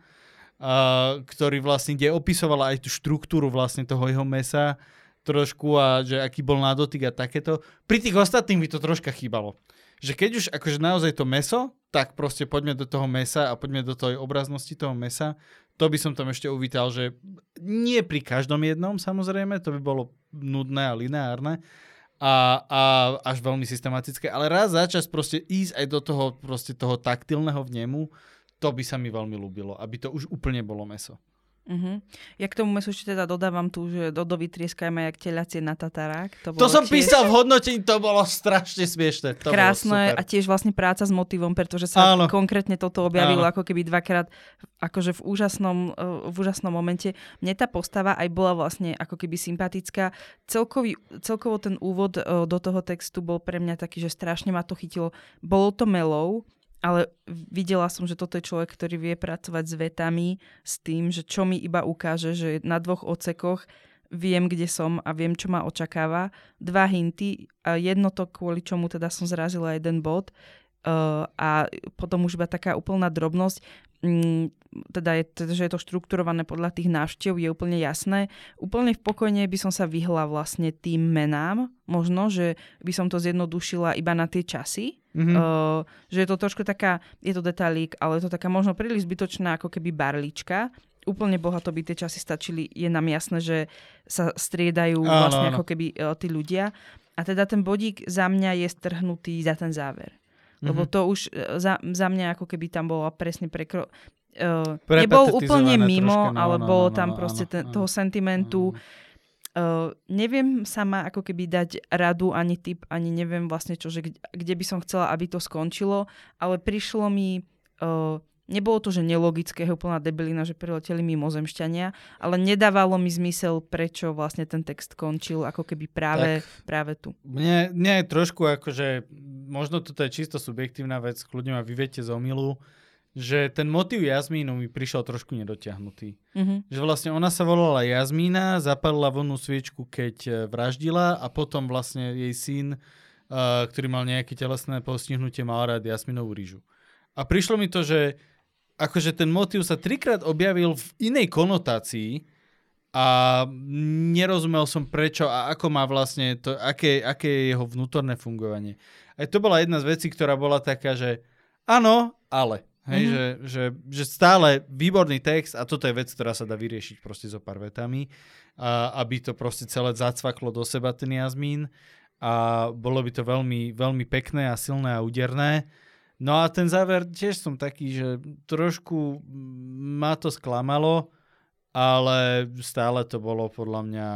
uh, ktorý vlastne, kde opisovala aj tú štruktúru vlastne toho jeho mesa trošku a že aký bol na dotyk a takéto. Pri tých ostatných mi to troška chýbalo. Že keď už akože naozaj to meso, tak proste poďme do toho mesa a poďme do tej obraznosti toho mesa. To by som tam ešte uvítal, že nie pri každom jednom samozrejme, to by bolo nudné a lineárne, a, a až veľmi systematické, ale raz za čas proste ísť aj do toho, proste toho taktilného vnemu, to by sa mi veľmi ľúbilo, aby to už úplne bolo meso. Uh-huh. Ja k tomu mesu ešte teda dodávam tu, že Dodo vytrieskajme jak telacie na tatarák. To, To som tiež písal v hodnotení, to bolo strašne smiešne. To krásne a tiež vlastne práca s motivom, pretože sa Áno. konkrétne toto objavilo Áno. ako keby dvakrát akože v úžasnom, eh, v úžasnom momente. Mne tá postava aj bola vlastne ako keby sympatická. Celkový, celkovo ten úvod eh, do toho textu bol pre mňa taký, že strašne ma to chytilo. Bolo to melou, ale videla som, že toto je človek, ktorý vie pracovať s vetami, s tým, že čo mi iba ukáže, že na dvoch ocekoch viem, kde som a viem, čo ma očakáva. Dva hinty, jedno to, kvôli čomu teda som zrazila jeden bod uh, a potom už iba taká úplná drobnosť, teda je, že je to štrukturované podľa tých návštev, je úplne jasné. Úplne v pokojne by som sa vyhla vlastne tým menám, možno, že by som to zjednodušila iba na tie časy, Mhm. Uh, že je to trošku taká, je to detailík, ale je to taká možno príliš zbytočná ako keby barlička. Úplne bohato by tie časy stačili. Je nám jasné, že sa striedajú Áno, vlastne áno. ako keby uh, tí ľudia. A teda ten bodík za mňa je strhnutý za ten záver. Lebo Mhm. to už uh, za, za mňa ako keby tam bolo presne prekro... Uh, nebol úplne mimo, troška, no, ale no, bolo no, tam no, proste áno, ten, áno. toho sentimentu. Uh, neviem sama ako keby dať radu, ani tip, ani neviem vlastne čo, že kde, kde by som chcela, aby to skončilo, ale prišlo mi, uh, nebolo to, že nelogické, je úplná debilina, že prileteli mimozemšťania, ale nedávalo mi zmysel, prečo vlastne ten text končil ako keby práve, práve tu. Mne, mne je trošku akože, možno toto je čisto subjektívna vec, kľudne ma vyviete z omilu, že ten motív Jazmínu mi prišiel trošku nedotiahnutý. Uh-huh. Že vlastne ona sa volala Jazmína, zapalila vonnú sviečku, keď e, vraždila a potom vlastne jej syn, uh, ktorý mal nejaké telesné postihnutie, mal rád Jasminovú rýžu. A prišlo mi to, že akože ten motív sa trikrát objavil v inej konotácii a nerozumel som prečo a ako má vlastne to, aké, aké je jeho vnútorné fungovanie. Aj to bola jedna z vecí, ktorá bola taká, že áno, ale. Hej, Mhm. mm-hmm. že, že, že stále výborný text a toto je vec, ktorá sa dá vyriešiť proste zo pár vetami, a, aby to proste celé zacvaklo do seba ten jazmín a bolo by to veľmi, veľmi pekné a silné a úderné. No a ten záver tiež som taký, že trošku ma to sklamalo, ale stále to bolo podľa mňa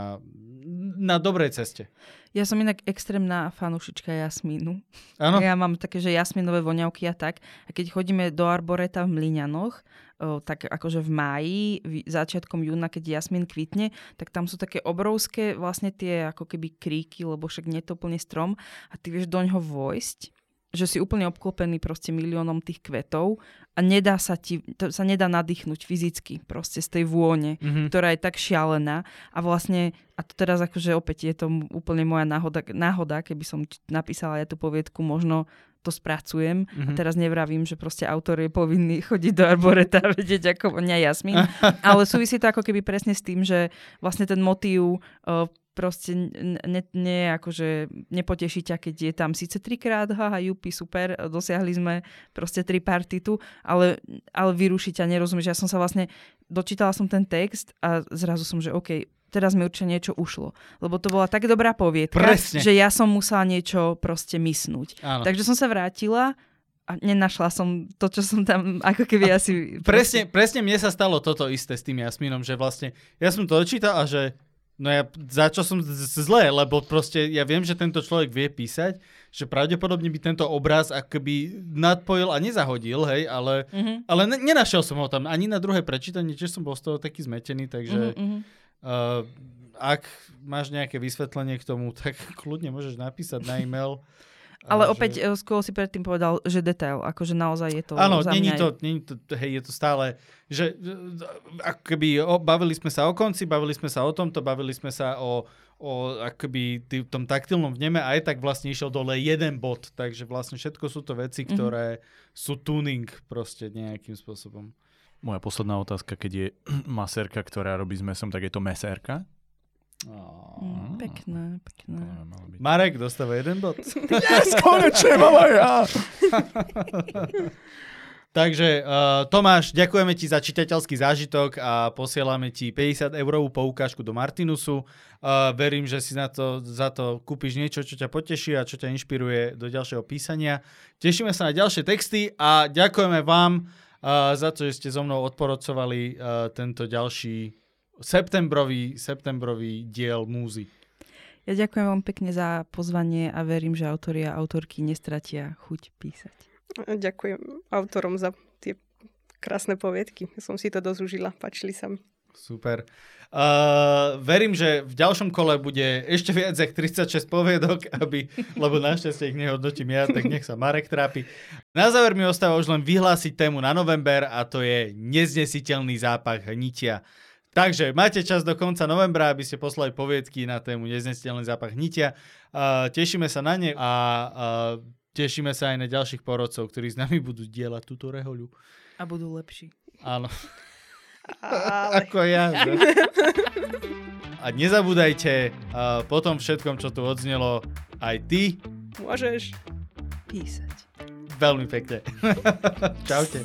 na dobrej ceste. Ja som inak extrémna fanúšička jasmínu. Áno? Ja mám také, že jasminové voňavky a tak. A keď chodíme do Arboreta v Mliňanoch, o, tak akože v máji, v- začiatkom júna, keď jasmin kvitne, tak tam sú také obrovské vlastne tie ako keby kríky, lebo však nie to úplne strom a ty vieš do ňoho vojsť že si úplne obklopený proste miliónom tých kvetov a nedá sa ti, to sa nedá nadýchnuť fyzicky proste z tej vône Mhm. ktorá je tak šialená a vlastne, a to teraz akože opäť je to úplne moja náhoda, náhoda keby som napísala ja tú poviedku, možno to spracujem. A Mhm. teraz nevravím, že proste autor je povinný <laughs> chodiť do arboreta a vedieť, ako vonia jasmín. <laughs> Ale súvisí to ako keby presne s tým, že vlastne ten motív uh, proste ne, ne, akože nepoteší ťa, keď je tam síce trikrát, haha, jupi, super, dosiahli sme proste tripartitu, ale, ale vyruší ťa, nerozumieš. Ja som sa vlastne, dočítala som ten text a zrazu som, že OK, teraz mi určite niečo ušlo. Lebo to bola tak dobrá poviedka, Presne. že ja som musela niečo proste mysnúť. Áno. Takže som sa vrátila a nenašla som to, čo som tam ako keby asi... Presne, presne mne sa stalo toto isté s tým Jasmínom, že vlastne ja som to odčítal a že no ja za čo som z- z- zlé, lebo proste ja viem, že tento človek vie písať, že pravdepodobne by tento obraz akoby nadpojil a nezahodil, hej, ale, Mhm. ale ne, nenašiel som ho tam ani na druhé prečítanie, tiež som bol z toho taký zmetený, takže Mhm, mhm. uh, ak máš nejaké vysvetlenie k tomu, <laughs> tak kľudne môžeš napísať na e-mail. Ale A opäť že... e, skôr si predtým povedal, že detail, akože naozaj je to Áno, není to, není to, hej, je to stále, že ako keby o, bavili sme sa o konci, bavili sme sa o tomto, bavili sme sa o, o akoby tý, tom taktilnom vneme a aj tak vlastne išiel dole jeden bod, takže vlastne všetko sú to veci, ktoré mm-hmm. sú tuning proste nejakým spôsobom. Moja posledná otázka, keď je <clears throat> maserka, ktorá robí s mesom, tak je to meserka? Mm, pekné, pekné. Marek dostáva jeden bod. <laughs> Yes, konečne mám aj ja! <laughs> Takže uh, Tomáš, ďakujeme ti za čitateľský zážitok a posielame ti 50 eurovú poukážku do Martinusu. Uh, verím, že si na to, za to kúpiš niečo, čo ťa poteší a čo ťa inšpiruje do ďalšieho písania. Tešíme sa na ďalšie texty a ďakujeme vám uh, za to, že ste so mnou odporodcovali uh, tento ďalší septembrový, septembrový diel múzy. Ja ďakujem vám pekne za pozvanie a verím, že autori a autorky nestratia chuť písať. Ďakujem autorom za tie krásne poviedky. Som si to dosť užila, páčili sa mi. Super. Uh, verím, že v ďalšom kole bude ešte viac jak 36 poviedok, aby, lebo našťastie ich nehodnotím ja, tak nech sa Marek trápi. Na záver mi ostáva už len vyhlásiť tému na november a to je neznesiteľný zápach hnitia. Takže máte čas do konca novembra, aby ste poslali poviedky na tému neznesiteľný zápach hnitia. Uh, tešíme sa na ne a uh, tešíme sa aj na ďalších porodcov, ktorí s nami budú dielať túto rehoľu. A budú lepší. Áno. Ale... Ako ja. Že? A nezabúdajte, uh, po tom všetkom, čo tu odznelo, aj ty Môžeš. Písať. veľmi pekne. <laughs> Čaute.